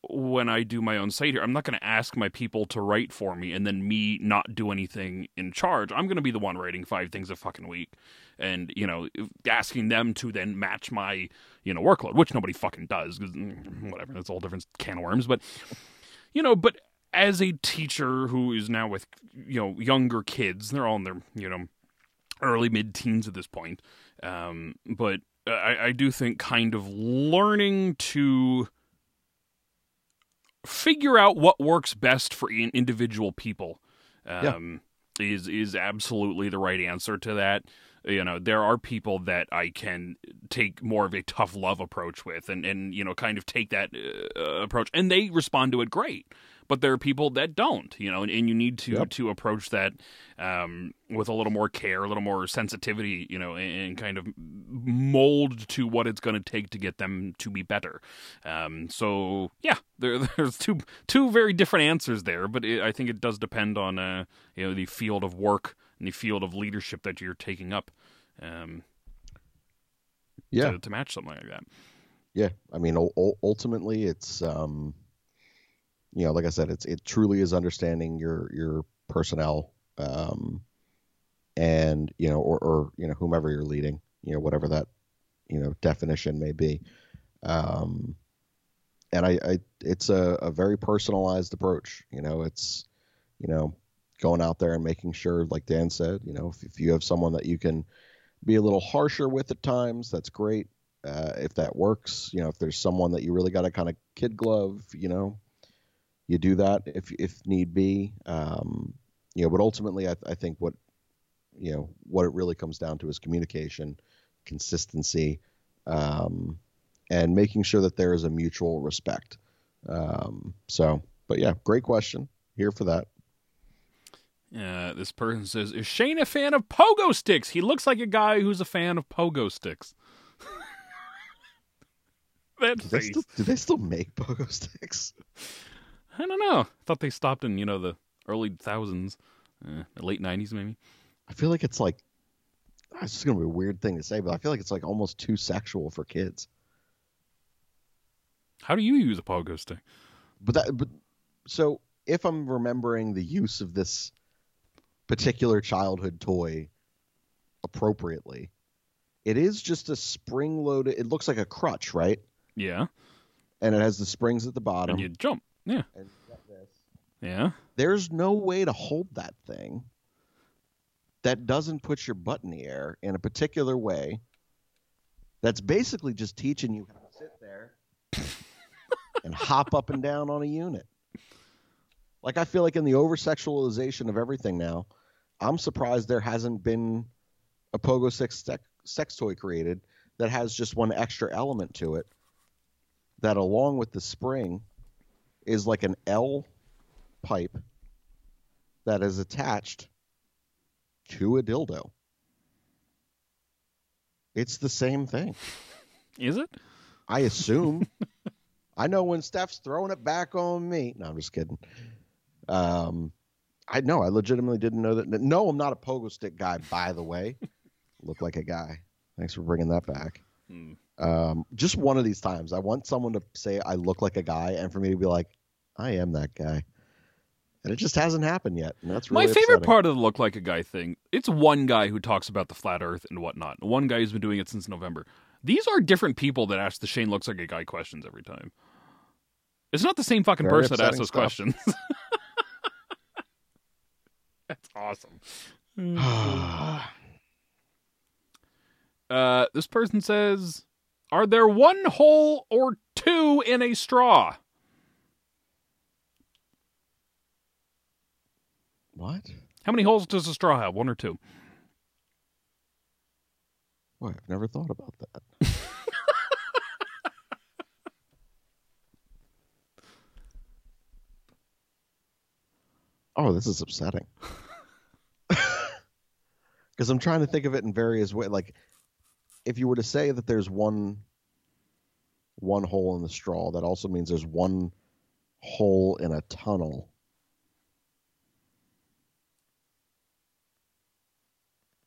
when I do my own site here, I'm not going to ask my people to write for me and then me not do anything in charge. I'm going to be the one writing five things a fucking week, and you know, asking them to then match my you know workload, which nobody fucking does. 'cause, mm, whatever, that's a whole different can of worms. But you know, but as a teacher who is now with you know younger kids, they're all in their you know early mid teens at this point. Um, but I, I do think kind of learning to figure out what works best for in- individual people um, is is absolutely the right answer to that. You know, there are people that I can take more of a tough love approach with, and and you know, kind of take that uh, approach, and they respond to it great. But there are people that don't, you know, and, and you need to Yep. to approach that um, with a little more care, a little more sensitivity, you know, and, and kind of mold to what it's going to take to get them to be better. Um, so yeah, there, there's two two very different answers there, but it, I think it does depend on uh, you know the field of work and the field of leadership that you're taking up um, Yeah, to, to match something like that. yeah. I mean, ul- ul- ultimately, it's um, you know, like I said, it's it truly is understanding your your personnel, um, and you know, or or you know, whomever you're leading, you know, whatever that you know definition may be. Um, and I, I it's a, a very personalized approach. You know, it's you know going out there and making sure, like Dan said, you know, if, if you have someone that you can be a little harsher with at times, that's great. Uh, if that works, you know, if there's someone that you really got to kind of kid glove, you know, you do that if if need be. Um, you know, but ultimately, I, I think what you know what it really comes down to is communication, consistency, um, and making sure that there is a mutual respect. Um, so, but yeah, great question. Here for that. Uh, this person says, "Is Shane a fan of pogo sticks? He looks like a guy who's a fan of pogo sticks." that Do they, still, do they still make pogo sticks? I don't know. I thought they stopped in you know the early thousands, uh, late nineties maybe. I feel like it's like it's just gonna be a weird thing to say, but I feel like it's like almost too sexual for kids. How do you use a pogo stick? But that but so if I'm remembering the use of this particular childhood toy appropriately, it is just a spring loaded it looks like a crutch, right? Yeah, And it has the springs at the bottom. and you jump. Yeah, and you got this. yeah. There's no way to hold that thing that doesn't put your butt in the air in a particular way. That's basically just teaching you how to sit there and hop up and down on a unit. Like I feel like in the over sexualization of everything now, I'm surprised there hasn't been a pogo sex, sex sex toy created that has just one extra element to it that along with the spring is like an L pipe that is attached to a dildo. It's the same thing. Is it? I assume. I know when Steph's throwing it back on me. No, I'm just kidding. Um, I know. I legitimately didn't know that. No, I'm not a pogo stick guy, by the way. Look like a guy. Thanks for bringing that back. Hmm. Um, just one of these times, I want someone to say I look like a guy, and for me to be like, I am that guy. And it just hasn't happened yet. And that's really My favorite upsetting. part of the look like a guy thing. It's one guy who talks about the flat Earth and whatnot. One guy who's been doing it since November. These are different people that ask the Shane looks like a guy questions every time. It's not the same fucking Very person that asks those questions. That's awesome. Uh, this person says, "Are there one hole or two in a straw?" what? How many holes does a straw have? One or two? Boy, I've never thought about that. oh, this is upsetting. Because I'm trying to think of it in various ways. Like, if you were to say that there's one one hole in the straw, that also means there's one hole in a tunnel.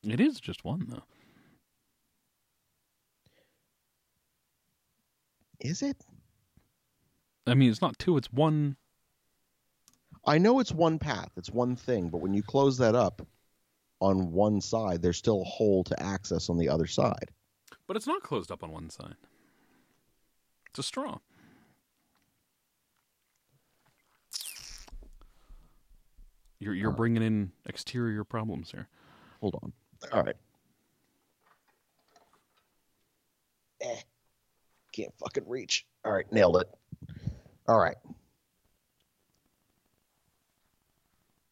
It is just one though. Is it? I mean, it's not two; it's one. I know it's one path, it's one thing, but when you close that up on one side, there's still a hole to access on the other side. But it's not closed up on one side. It's a straw. You're you're bringing in exterior problems here. Hold on. All right. Eh. Can't fucking reach. All right, nailed it. All right.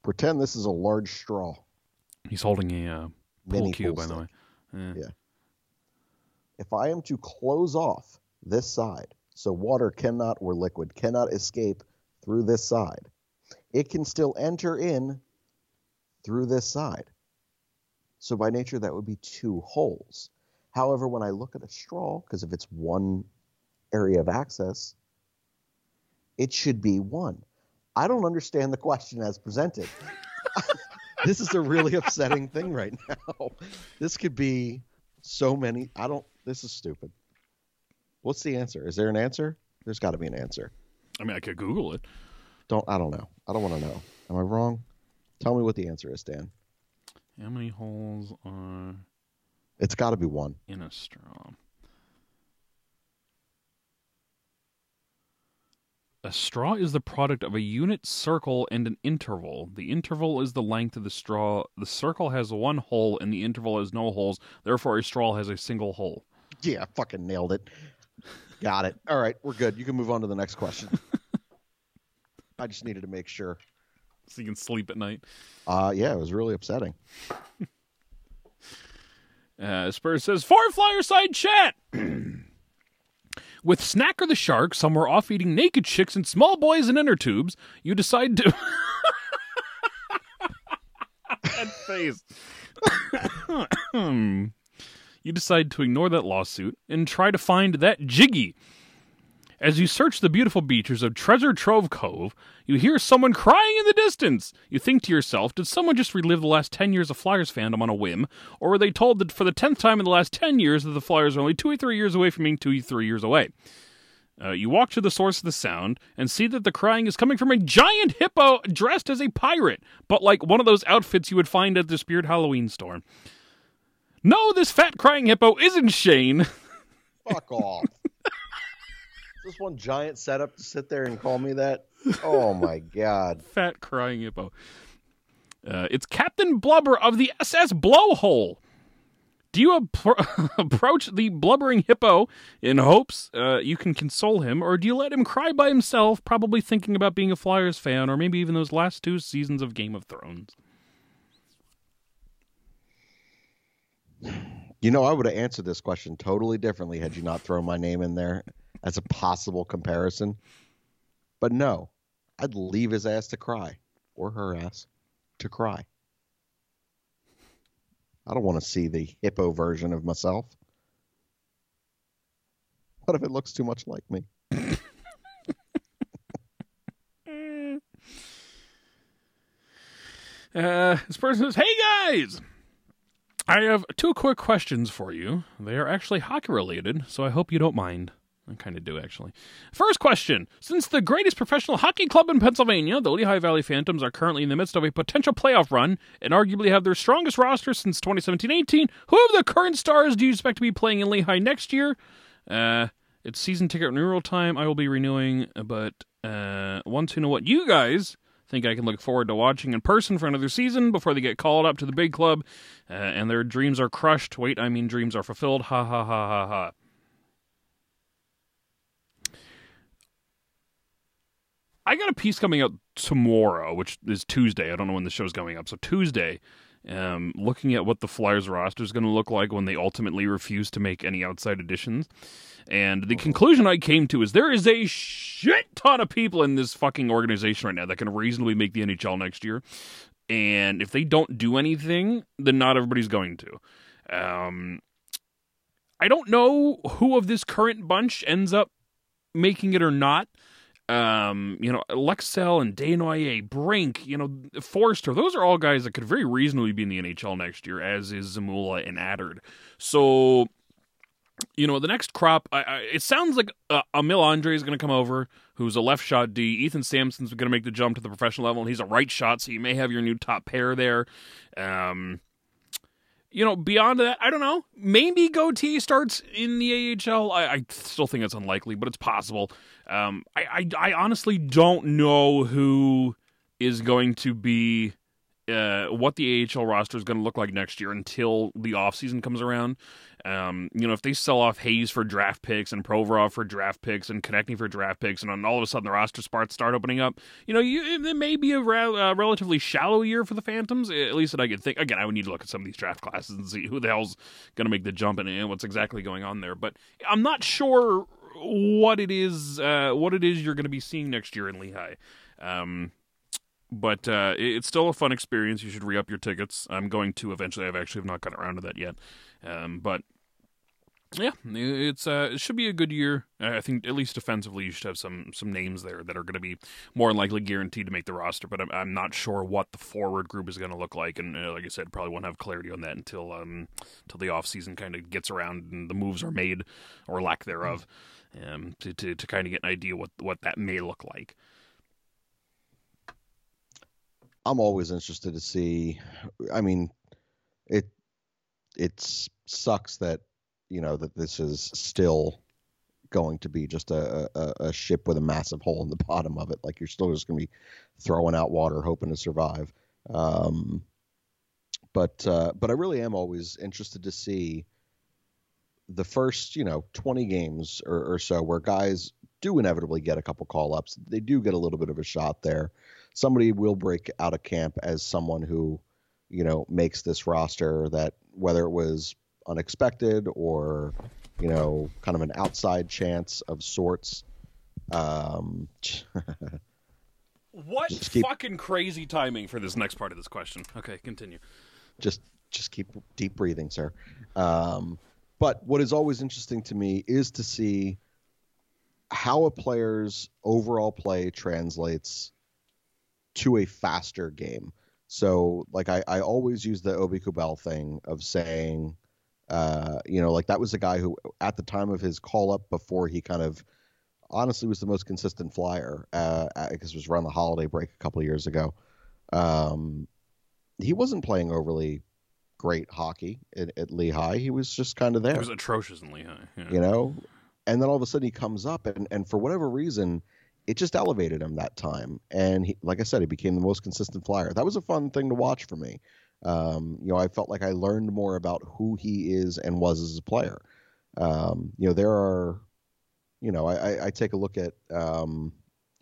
Pretend this is a large straw. He's holding a uh, pool cue, by the way. Eh. Yeah. If I am to close off this side so water cannot or liquid cannot escape through this side, it can still enter in through this side. So by nature, that would be two holes. However, when I look at a straw, because if it's one area of access, it should be one. I don't understand the question as presented. this is a really upsetting thing right now. This could be so many. I don't. This is stupid. What's the answer? Is there an answer? There's got to be an answer. I mean, I could Google it. Don't. I don't know. I don't want to know. Am I wrong? Tell me what the answer is, Dan. How many holes are It's got to be one. in a straw? A straw is the product of a unit circle and an interval. The interval is the length of the straw. The circle has one hole and the interval has no holes. Therefore, a straw has a single hole. Yeah, fucking nailed it. Got it. All right, we're good. You can move on to the next question. I just needed to make sure. So you can sleep at night. Uh, yeah, it was really upsetting. Uh, Spurs says, Four Flyerside chat! With Snacker the Shark somewhere off eating naked chicks and small boys in inner tubes, you decide to. that face. you decide to ignore that lawsuit and try to find that Jiggy. As you search the beautiful beaches of Treasure Trove Cove, you hear someone crying in the distance. You think to yourself, did someone just relive the last 10 years of Flyers fandom on a whim? Or were they told that for the 10th time in the last 10 years that the Flyers are only two or three years away from being two or three years away? Uh, you walk to the source of the sound and see that the crying is coming from a giant hippo dressed as a pirate, but like one of those outfits you would find at the Spirit Halloween store. No, this fat crying hippo isn't Shane. Fuck off. This one giant setup to sit there and call me that? Oh my god. fat crying hippo. Uh, it's Captain Blubber of the SS Blowhole. Do you appro- approach the blubbering hippo in hopes uh, you can console him, or do you let him cry by himself, probably thinking about being a Flyers fan, or maybe even those last two seasons of Game of Thrones? You know, I would have answered this question totally differently had you not thrown my name in there as a possible comparison. But no, I'd leave his ass to cry, or her ass to cry. I don't want to see the hippo version of myself. What if it looks too much like me? Uh, this person says, "Hey guys, I have two quick questions for you. They are actually hockey related, so I hope you don't mind." I kind of do, actually. First question. Since the greatest professional hockey club in Pennsylvania, the Lehigh Valley Phantoms, are currently in the midst of a potential playoff run and arguably have their strongest roster since 2017 18, who of the current stars do you expect to be playing in Lehigh next year? Uh, it's season ticket renewal time. I will be renewing, but uh, want to know what you guys think I can look forward to watching in person for another season before they get called up to the big club uh, and their dreams are crushed. Wait, I mean dreams are fulfilled. Ha ha ha ha ha. I got a piece coming out tomorrow, which is Tuesday. I don't know when the show's going up. So Tuesday, um, looking at what the Flyers roster is going to look like when they ultimately refuse to make any outside additions. And the conclusion I came to is there is a shit ton of people in this fucking organization right now that can reasonably make the NHL next year. And if they don't do anything, then not everybody's going to. Um, I don't know who of this current bunch ends up making it or not um, you know, Lycksell and Desnoyers, Brink, you know, Foerster, those are all guys that could very reasonably be in the NHL next year, as is Zamula and Attard. So, you know, the next crop, I, I, it sounds like uh, Emil Andrae is going to come over, who's a left shot D. Ethan Samson's going to make the jump to the professional level, and he's a right shot, so you may have your new top pair there. Um, you know, beyond that, I don't know. Maybe Gauthier starts in the AHL. I, I still think it's unlikely, but it's possible. Um, I, I, I honestly don't know who is going to be uh, what the AHL roster is going to look like next year until the offseason comes around. Um, you know, if they sell off Hayes for draft picks and Provorov for draft picks and Konecny for draft picks, and then all of a sudden the roster spots start opening up, you know, you, it may be a uh, relatively shallow year for the Phantoms. At least that I could think. Again, I would need to look at some of these draft classes and see who the hell's going to make the jump and what's exactly going on there. But I'm not sure what it is. Uh, what it is you're going to be seeing next year in Lehigh. Um, but uh, it's still a fun experience. You should re up your tickets. I'm going to eventually. I've actually have not gotten around to that yet. Um, but yeah, it's uh, it should be a good year. I think at least defensively, you should have some some names there that are going to be more than likely guaranteed to make the roster. But I'm, I'm not sure what the forward group is going to look like, and uh, like I said, probably won't have clarity on that until um until the off season kind of gets around and the moves are made or lack thereof, um to to, to kind of get an idea what what that may look like. I'm always interested to see. I mean, it it sucks that you know that this is still going to be just a, a, a, ship with a massive hole in the bottom of it. Like you're still just going to be throwing out water, hoping to survive. Um, but uh, but I really am always interested to see the first you know 20 games or, or so where guys do inevitably get a couple call ups. They do get a little bit of a shot there. Somebody will break out of camp as someone who you know makes this roster that whether it was unexpected or you know kind of an outside chance of sorts. Um, what keep, fucking crazy timing for this next part of this question? Okay, continue. Just just keep deep breathing, sir. Um, but what is always interesting to me is to see how a player's overall play translates to a faster game. So, like, I, I always use the Aube-Kubel thing of saying, uh, you know, like that was a guy who, at the time of his call up, before he kind of honestly was the most consistent flyer, uh, because it was around the holiday break a couple of years ago. Um, he wasn't playing overly great hockey at, at Lehigh. He was just kind of there. He was atrocious in Lehigh. Yeah. You know, and then all of a sudden he comes up, and and for whatever reason, it just elevated him that time. And he, like I said, he became the most consistent flyer. That was a fun thing to watch for me. Um, you know, I felt like I learned more about who he is and was as a player. Um, you know, there are, you know, I, I take a look at um,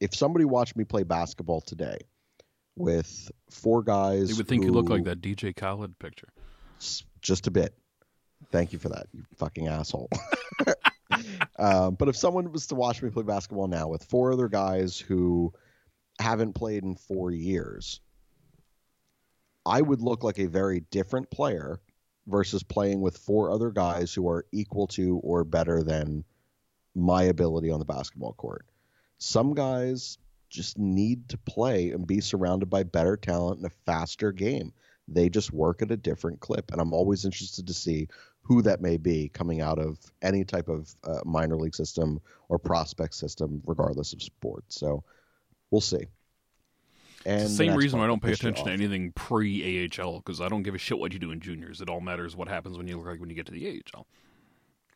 if somebody watched me play basketball today with four guys, they would think who, you look like that DJ Khaled picture. Just a bit. Thank you for that, you fucking asshole. um, but if someone was to watch me play basketball now with four other guys who haven't played in four years, I would look like a very different player versus playing with four other guys who are equal to or better than my ability on the basketball court. Some guys just need to play and be surrounded by better talent in a faster game. They just work at a different clip. And I'm always interested to see who that may be coming out of any type of uh, minor league system or prospect system, regardless of sport. So we'll see. And the same reason why I don't pay attention to anything pre AHL because I don't give a shit what you do in juniors. It all matters what happens when you look like when you get to the AHL.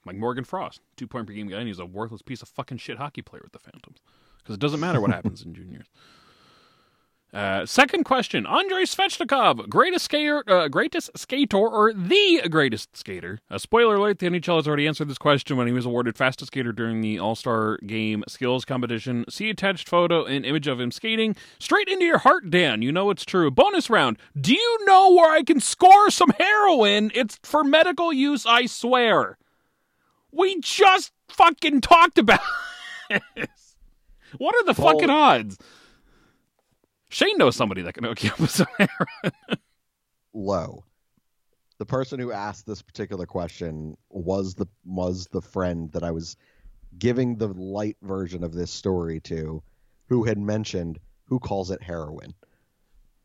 Like Morgan Frost, two point per game guy, and he's a worthless piece of fucking shit hockey player with the Phantoms because it doesn't matter what happens in juniors. Uh, second question: Andrei Svechnikov, greatest skater, uh, greatest skater, or the greatest skater? A spoiler alert: the NHL has already answered this question when he was awarded fastest skater during the All Star Game skills competition. See attached photo and image of him skating straight into your heart, Dan. You know it's true. Bonus round: Do you know where I can score some heroin? It's for medical use, I swear. We just fucking talked about. this. What are the well, fucking odds? Shane knows somebody that can hook you up with some heroin. Low. The person who asked this particular question was the was the friend that I was giving the light version of this story to, who had mentioned who calls it heroin.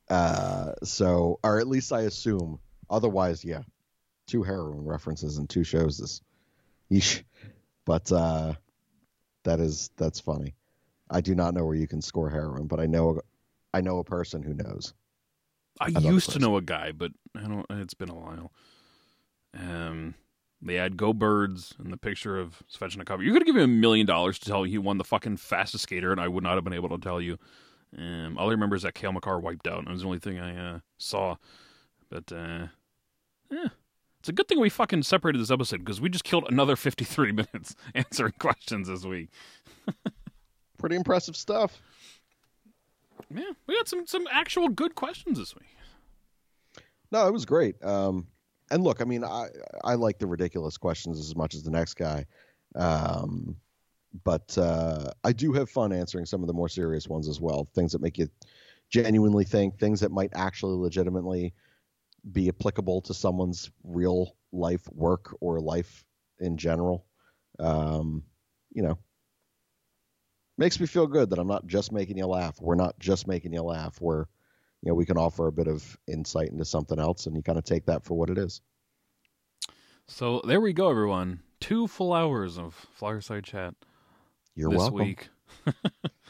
Uh, so, or at least I assume. Otherwise, yeah, two heroin references in two shows. This, yeesh. But uh, that is that's funny. I do not know where you can score heroin, but I know I know a person who knows. I used to know a guy, but I don't. It's been a while. Um, they had "Go Birds" and the picture of Svechnikov. You're gonna give me a million dollars to tell you he won the fucking fastest skater, and I would not have been able to tell you. Um, all I remember is that Cale Makar wiped out. And it was the only thing I uh, saw. But uh, yeah, it's a good thing we fucking separated this episode because we just killed another 53 minutes answering questions this week. Pretty impressive stuff. Yeah, we got some some actual good questions this week. No, it was great. Um, and look, I mean, I I like the ridiculous questions as much as the next guy, um, but uh, I do have fun answering some of the more serious ones as well. Things that make you genuinely think, things that might actually legitimately be applicable to someone's real life work or life in general. Um, you know, makes me feel good that I'm not just making you laugh. We're not just making you laugh. We're, you know, we can offer a bit of insight into something else, and you kind of take that for what it is. So there we go, everyone. Two full hours of Flyerside chat. You're this welcome. week.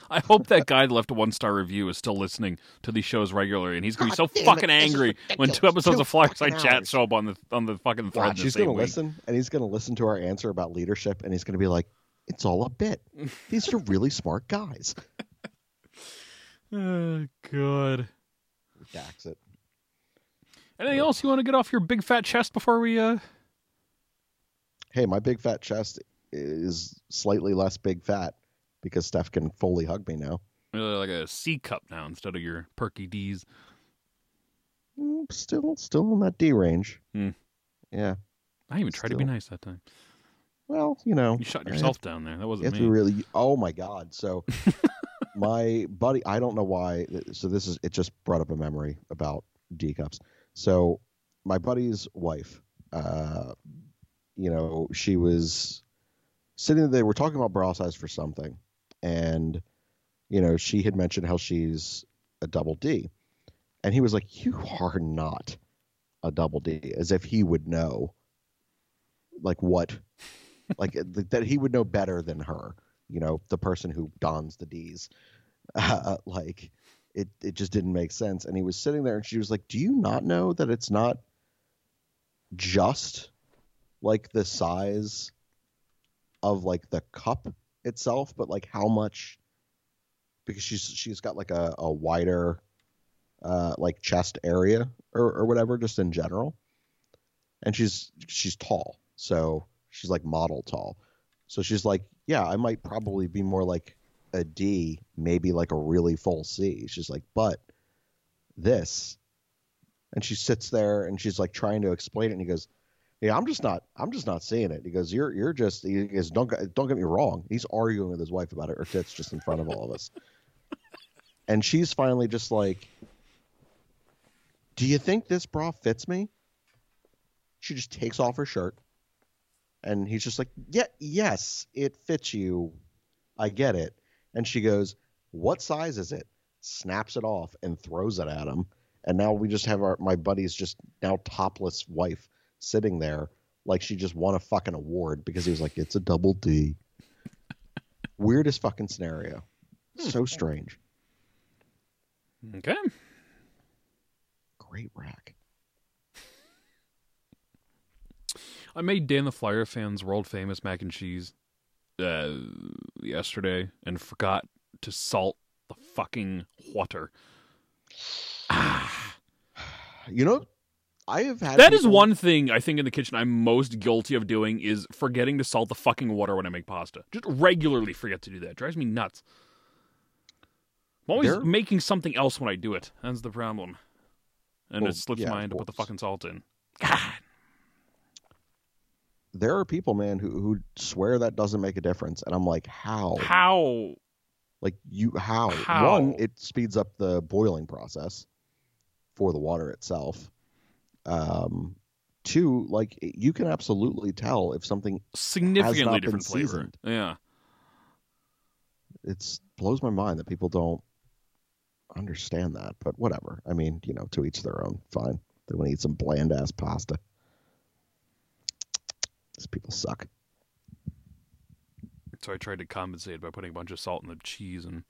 I hope that guy that left a one star review is still listening to these shows regularly, and he's gonna be so fucking it. angry when two episodes two of Flyerside chat show up on the on the fucking thread. Watch, he's gonna week. listen, and he's gonna listen to our answer about leadership, and he's gonna be like, it's all a bit. These are really smart guys. oh, God. Dax it. Anything else you want to get off your big fat chest before we uh Hey, my big fat chest is slightly less big fat because Steph can fully hug me now. Really like a C cup now instead of your perky D's. Mm, still still in that D range. Hmm. Yeah. I even tried to be nice that time. Well, you know, you shot yourself down there. That wasn't me. Really, oh my god! So, my buddy, I don't know why. So this is it. Just brought up a memory about D cups. So, my buddy's wife, uh, you know, she was sitting there, they were talking about bra size for something, and you know, she had mentioned how she's a double D, and he was like, "You are not a double D," as if he would know, like what, like that he would know better than her. You know, the person who dons the D's, uh, like it it just didn't make sense. And he was sitting there, and she was like, "Do you not know that it's not just like the size of like the cup itself, but like how much?" Because she's she's got like a, a wider uh, like chest area or, or whatever, just in general. And she's she's tall, so she's like model tall. So she's like, yeah, I might probably be more like a D, maybe like a really full C. She's like, but this, and she sits there and she's like trying to explain it, and he goes, yeah, I'm just not, I'm just not seeing it. He goes, you're, you're just, he goes, don't, don't get me wrong. He's arguing with his wife about it, or tits just in front of all of us. and she's finally just like, do you think this bra fits me? She just takes off her shirt. And he's just like, Yeah, yes, it fits you. I get it. And she goes, What size is it? Snaps it off and throws it at him. And now we just have our my buddy's just now topless wife sitting there like she just won a fucking award because he was like, It's a double D. Weirdest fucking scenario. Hmm. So strange. Okay. Great rack. I made Dan the Flyer fans world famous mac and cheese uh, yesterday and forgot to salt the fucking water. Ah. You know, I have had That is one thing I think in the kitchen I'm most guilty of doing is forgetting to salt the fucking water when I make pasta. Just regularly forget to do that. It drives me nuts. I'm always making something else when I do it. That's the problem. And Well, it slips yeah, my mind to put the fucking salt in. There are people, man, who who swear that doesn't make a difference, and I'm like, how? How? Like you, how? How? One, it speeds up the boiling process for the water itself. Um, two, like you can absolutely tell if something. Significantly different flavor. seasoned. Yeah. It's blows my mind that people don't understand that, but whatever. I mean, you know, to each their own. Fine. They want to eat some bland ass pasta. These people suck. So I tried to compensate by putting a bunch of salt in the cheese and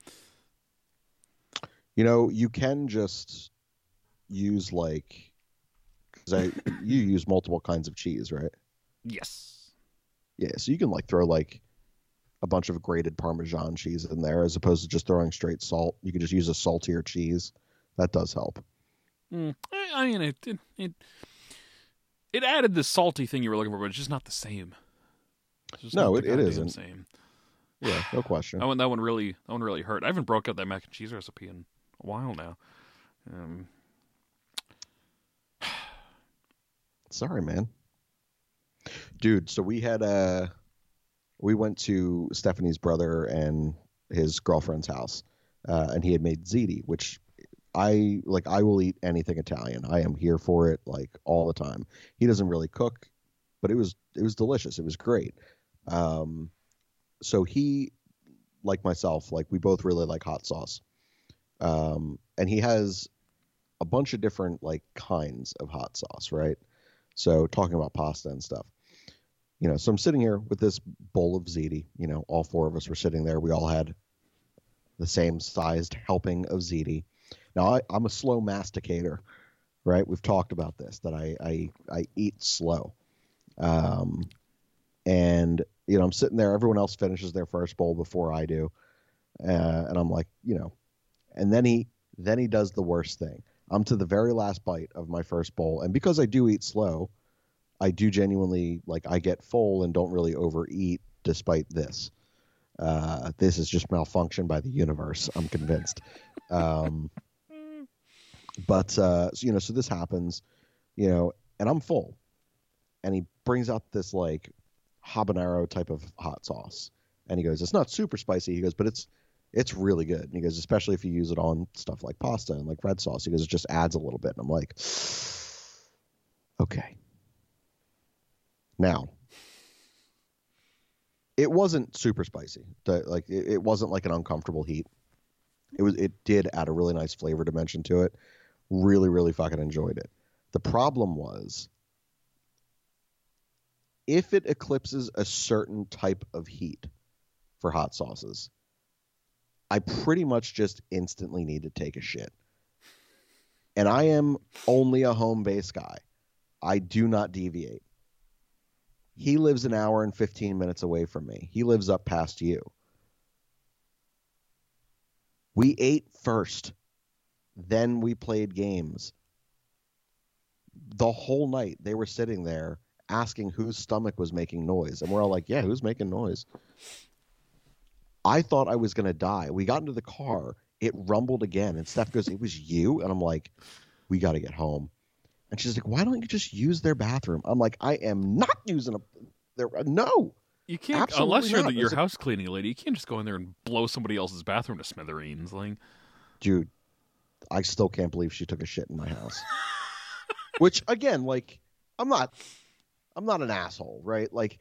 You know, you can just use like because I you use multiple kinds of cheese, right? yes. Yeah, so you can like throw like a bunch of grated Parmesan cheese in there as opposed to just throwing straight salt. You can just use a saltier cheese. That does help. Mm. I I mean, it, it it it added the salty thing you were looking for, but it's just not the same. No, it- it isn't. Same. Yeah, no question. That one, that one really, that one really hurt. I haven't broke out that mac and cheese recipe in a while now. Um, Sorry, man. Dude, so we had uh we went to Stephanie's brother and his girlfriend's house. Uh, and he had made ziti, which I like I will eat anything Italian. I am here for it like all the time. He doesn't really cook, but it was it was delicious. It was great. Um so he like myself, like we both really like hot sauce. Um and he has a bunch of different like kinds of hot sauce, right? So talking about pasta and stuff. You know, so I'm sitting here with this bowl of ziti. You know, all four of us were sitting there. We all had the same sized helping of ziti. Now I, I'm a slow masticator, right? We've talked about this that I I, I eat slow, um, and you know I'm sitting there. Everyone else finishes their first bowl before I do, uh, and I'm like, you know, and then he then he does the worst thing. I'm to the very last bite of my first bowl, and because I do eat slow, I do genuinely like I get full and don't really overeat despite this. Uh, this is just malfunction by the universe. I'm convinced. Um, but uh, so, you know, so this happens, you know, and I'm full, and he brings out this like habanero type of hot sauce, and he goes, "It's not super spicy." He goes, "But it's it's really good." And he goes, "Especially if you use it on stuff like pasta and like red sauce." He goes, "It just adds a little bit." And I'm like, "Okay." Now, it wasn't super spicy. Like it, it wasn't like an uncomfortable heat. It was. It did add a really nice flavor dimension to it. Really, really fucking enjoyed it. The problem was if it eclipses a certain type of heat for hot sauces, I pretty much just instantly need to take a shit. And I am only a home base guy. I do not deviate. He lives an hour and 15 minutes away from me. He lives up past you. We ate first. Then we played games. The whole night they were sitting there asking whose stomach was making noise. And we're all like, yeah, who's making noise? I thought I was going to die. We got into the car. It rumbled again. And Steph goes, it was you? And I'm like, we got to get home. And she's like, why don't you just use their bathroom? I'm like, I am not using a. Their, no. You can't unless you're not. the, your It's a- house cleaning lady. You can't just go in there and blow somebody else's bathroom to smithereens. Like, dude, I still can't believe she took a shit in my house. Which again, like, I'm not, I'm not an asshole, right? Like,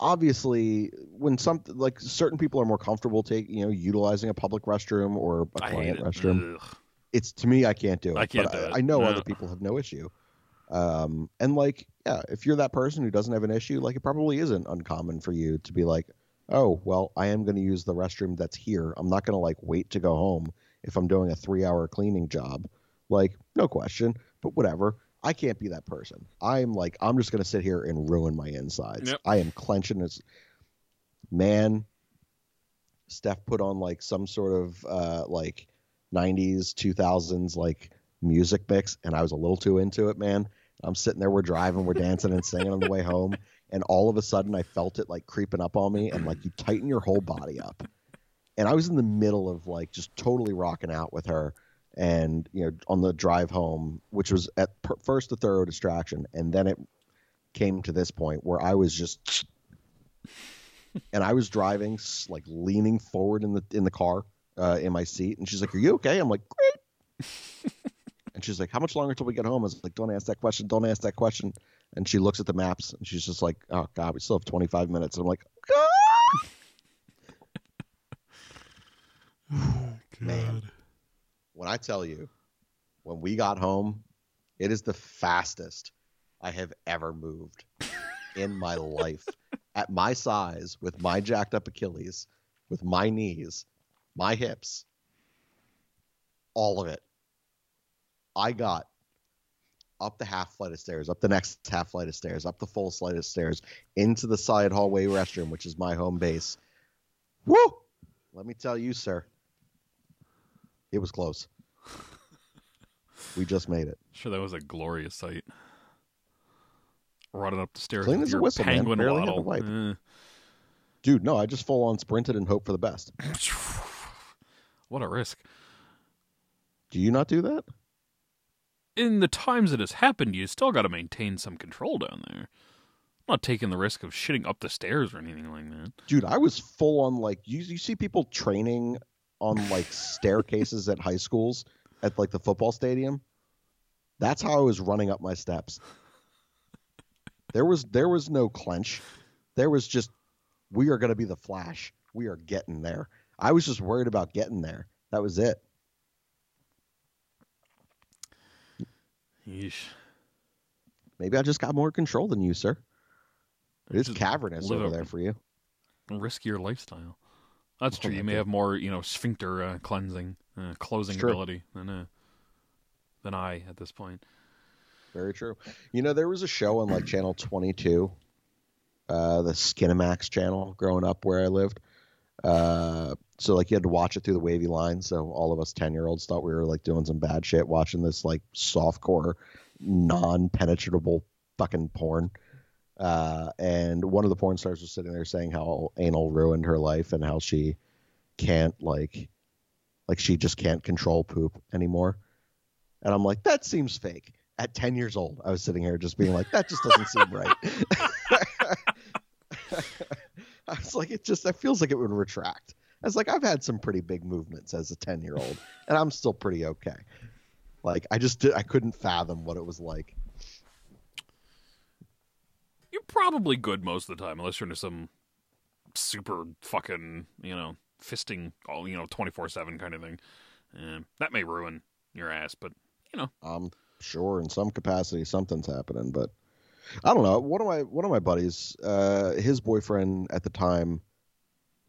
obviously, when some like certain people are more comfortable taking, you know, utilizing a public restroom or a client it. restroom, Ugh. it's to me, I can't do it. I can't but do I, it. I know No. other people have no issue. Um, and like, yeah, if you're that person who doesn't have an issue, like, it probably isn't uncommon for you to be like, oh, well, I am going to use the restroom that's here. I'm not going to like wait to go home if I'm doing a three hour cleaning job. Like, no question, but whatever. I can't be that person. I'm like, I'm just going to sit here and ruin my insides. Yep. I am clenching as man. Steph put on like some sort of uh, like 90s, 2000s like music mix, and I was a little too into it, man. I'm sitting there, we're driving, we're dancing and singing on the way home, and all of a sudden I felt it like creeping up on me, and like you tighten your whole body up. And I was in the middle of like just totally rocking out with her, and you know, on the drive home, which was at per- first a thorough distraction, and then it came to this point where I was just, and I was driving like leaning forward in the in the car uh, in my seat, and she's like, "Are you okay?" I'm like, "Great." and she's like, "How much longer till we get home?" I was like, "Don't ask that question. Don't ask that question." And she looks at the maps, and she's just like, "Oh God, we still have 25 minutes." And I'm like, "Ah!" Oh, Man. when I tell you, when we got home, it is the fastest I have ever moved in my life. At my size, with my jacked up Achilles, with my knees, my hips, all of it. I got up the half flight of stairs, up the next half flight of stairs, up the full flight of stairs, into the side hallway restroom, which is my home base. Woo! Let me tell you, sir, it was close. we just made it. Sure, that was a glorious sight. Running up the stairs Clean as a whistle, man. penguin Barely to wipe. Eh. Dude, no, I just full on sprinted and hoped for the best. what a risk. Do you not do that? In the times it has happened, you still got to maintain some control down there. I'm not taking the risk of shitting up the stairs or anything like that. Dude, I was full on like you you see people training on like staircases at high schools at like the football stadium. That's how I was running up my steps. There was there was no clench. There was just we are going to be the flash. We are getting there. I was just worried about getting there. That was it. Yeesh. Maybe I just got more control than you, sir. It is Just cavernous over a- there for you. Riskier lifestyle. That's true. You may God. have more, you know, sphincter uh, cleansing, uh, closing ability than uh, than I at this point. Very true. You know, there was a show on like Channel 22, uh, the Skinemax channel growing up where I lived. Uh, so like you had to watch it through the wavy line. So all of us 10 year olds thought we were like doing some bad shit watching this like softcore, non penetrable fucking porn. Uh, and one of the porn stars was sitting there saying how anal ruined her life and how she can't like, like she just can't control poop anymore. And I'm like, that seems fake. At 10 years old, I was sitting here just being like, that just doesn't seem right. I was like, it just, that feels like it would retract. I was like, I've had some pretty big movements as a 10 year old, and I'm still pretty okay. Like, I just, did, I couldn't fathom what it was like. Probably good most of the time, unless you're into some super fucking you know fisting all you know twenty four seven kind of thing. Uh, that may ruin your ass, but you know. I'm sure in some capacity something's happening, but I don't know. One of my one of my buddies, uh, his boyfriend at the time,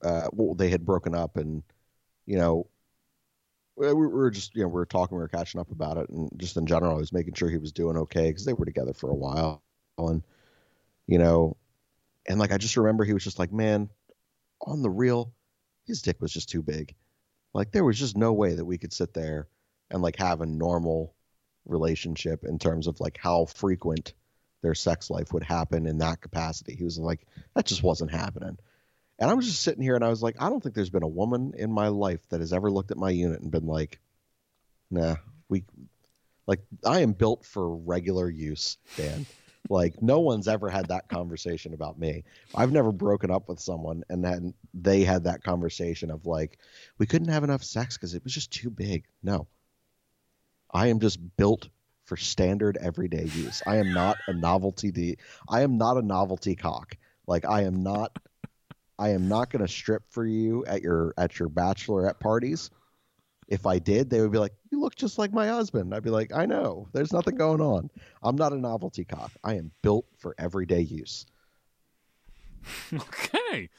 uh, well, they had broken up, and you know, we we were just you know we were talking, we were catching up about it, and just in general, I was making sure he was doing okay because they were together for a while, and you know, and like I just remember he was just like, man, on the real, his dick was just too big. Like there was just no way that we could sit there and like have a normal relationship in terms of like how frequent their sex life would happen in that capacity. He was like, that just wasn't happening. And I was just sitting here and I was like, I don't think there's been a woman in my life that has ever looked at my unit and been like, nah, we like I am built for regular use, Dan. Like no one's ever had that conversation about me. I've never broken up with someone and then they had that conversation of like, we couldn't have enough sex because it was just too big. No. I am just built for standard everyday use. I am not a novelty de- I am not a novelty cock. Like I am not I am not going to strip for you at your at your bachelorette parties. If I did, they would be like, "You look just like my husband." I'd be like, "I know. There's nothing mm-hmm. going on. I'm not a novelty cock. I am built for everyday use." Okay.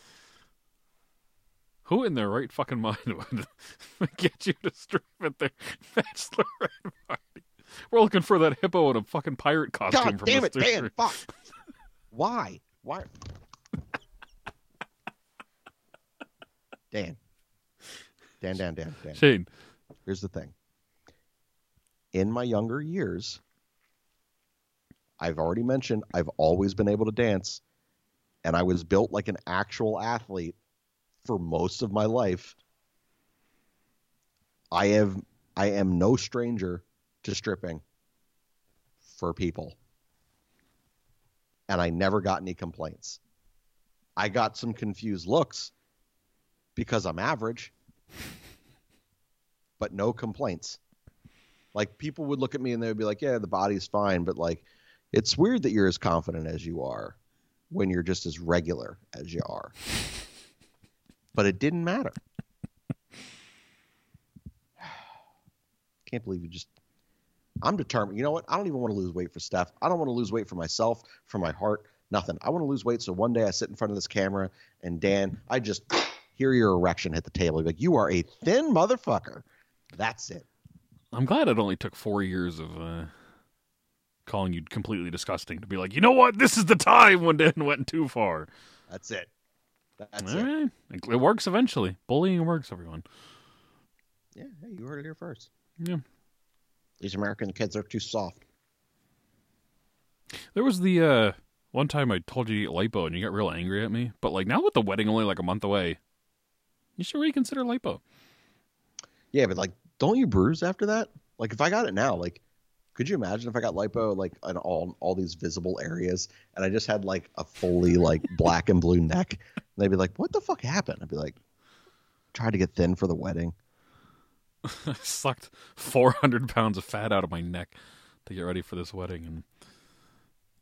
Who in their right fucking mind would get you to strip at their bachelorette party? We're looking for that hippo in a fucking pirate costume God from damn it, Dan! Fuck. Why? Why? Dan. Dan, Dan, Dan, Dan. Shane, Here's the thing. In my younger years, I've already mentioned I've always been able to dance, and I was built like an actual athlete for most of my life. I have I am no stranger to stripping for people. And I never got any complaints. I got some confused looks because I'm average but no complaints. Like people would look at me and they would be like, "Yeah, the body's fine," but like it's weird that you're as confident as you are when you're just as regular as you are. But it didn't matter. Can't believe you just I'm determined. You know what? I don't even want to lose weight for Steph. I don't want to lose weight for myself, for my heart, nothing. I want to lose weight so one day I sit in front of this camera and Dan, I just hear your erection hit the table. You're like, you are a thin motherfucker. That's it. I'm glad it only took four years of uh, calling you completely disgusting to be like, you know what? This is the time when Dan went too far. That's it. That's All it. right. It- It works eventually. Bullying works, everyone. Yeah, hey, you heard it here first. Yeah. These American kids are too soft. There was the uh, one time I told you to eat lipo and you got real angry at me. But like now with the wedding only like a month away, you should reconsider lipo. Yeah, but like, don't you bruise after that? Like, if I got it now, like, could you imagine if I got lipo like on all all these visible areas, and I just had like a fully like black and blue neck? And they'd be like, "What the fuck happened?" I'd be like, "Tried to get thin for the wedding." I sucked 400 pounds of fat out of my neck to get ready for this wedding and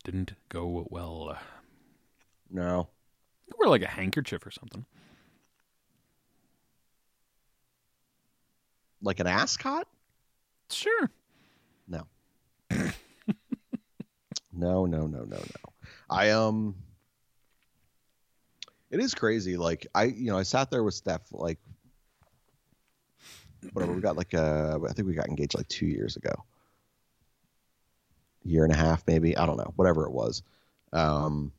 didn't go well. No, Wear like a handkerchief or something. Like an ascot? Sure. No. no, no, no, no, no. I um it is crazy. Like I you know, I sat there with Steph like whatever, we got like uh I think we got engaged like two years ago. Year and a half maybe. I don't know, whatever it was. Um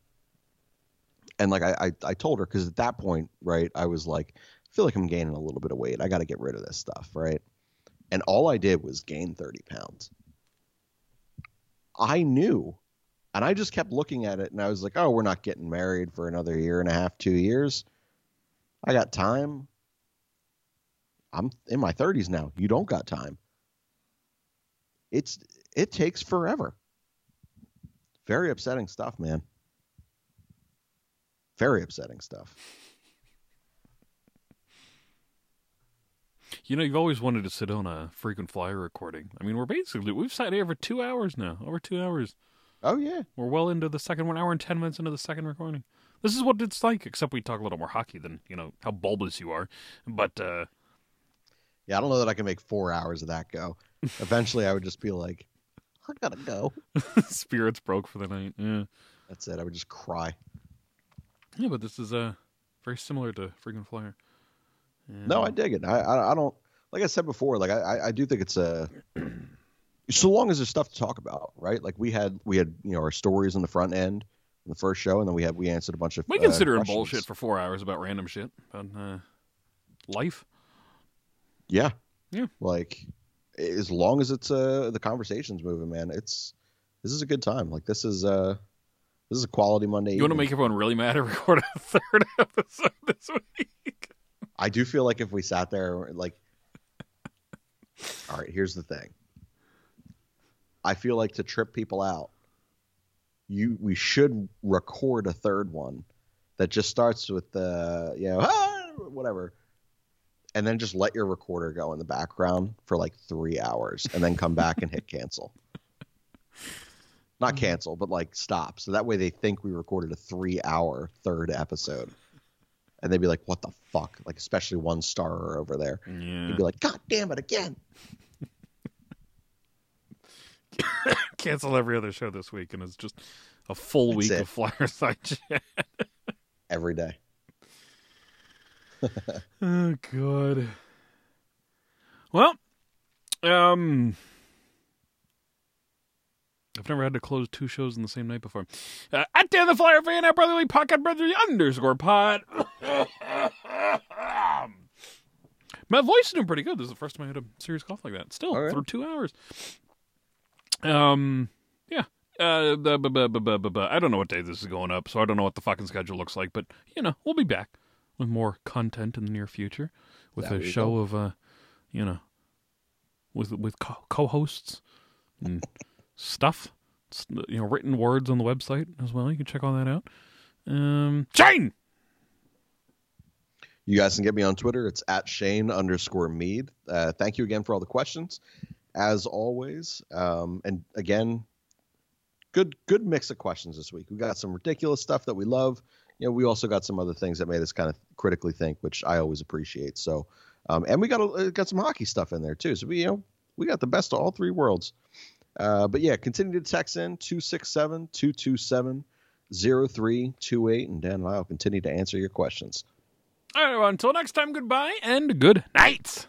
and like I, I, I told her because at that point, right, I was like, feel like I'm gaining a little bit of weight. I got to get rid of this stuff, right? And all I did was gain 30 pounds. I knew. And I just kept looking at it and I was like, oh, we're not getting married for another year and a half, two years. I got time. I'm in my 30s now. You don't got time. It's it takes forever. Very upsetting stuff, man. Very upsetting stuff. You know, you've always wanted to sit on a frequent flyer recording. I mean, we're basically, we've sat here for two hours now. Over two hours. Oh yeah. We're well into the second one hour and 10 minutes into the second recording. This is what it's like, except we talk a little more hockey than you know how bulbous you are. But uh, Yeah, I don't know that I can make four hours of that go. Eventually, I would just be like, I gotta go. spirits broke for the night. Yeah, That's it. I would just cry. yeah. But this is uh very similar to freaking Flyer. No, I dig it. I, I, I don't. Like I said before, like I, I- do think it's a. So long as there's stuff to talk about, right? Like we had, we had, you know, our stories on the front end, in the first show, and then we had, we answered a bunch of. We uh, consider questions. bullshit for four hours about random shit about uh, life. Yeah. Yeah. Like, as long as it's uh the conversation's moving, man, it's this is a good time. Like this is uh this is a quality Monday. You want to evening. make everyone really mad and record a third episode this week? I do feel like if we sat there, like, all right, here's the thing. I feel like to trip people out, you we should record a third one that just starts with the you know ah, whatever, and then just let your recorder go in the background for like three hours, and then come back and hit cancel. Not cancel, but like stop. So that way they think we recorded a three-hour third episode and they'd be like, "What the fuck?" Like, especially one starer over there. Yeah. He'd be like, "God damn it again!" Cancel every other show this week, and it's just a full That's week it. of Flyerside chat. every day. Oh god. Well, um, I've never had to close two shows in the same night before. Uh, at Dan the Flyer fan, at Brotherly Pocket Brotherly underscore pod. My voice is doing pretty good. This is the first time I had a serious cough like that. Still right. through two hours. Um, yeah. Uh, I don't know what day this is going up, so I don't know what the fucking schedule looks like. But you know, we'll be back with more content in the near future, with a show go. of uh, you know, with with co- co-hosts and stuff. You know, written words on the website as well. You can check all that out. Um, Shane. You guys can get me on Twitter. It's at Shane underscore Mead. Uh, thank you again for all the questions, as always. Um, and again, good good mix of questions this week. We got some ridiculous stuff that we love. You know, we also got some other things that made us kind of critically think, which I always appreciate. So, um, and we got a, got some hockey stuff in there too. So we you know we got the best of all three worlds. Uh, but yeah, continue to text in 267 227 0328, and Dan and I will continue to answer your questions. All right, well, until next time, goodbye and good night.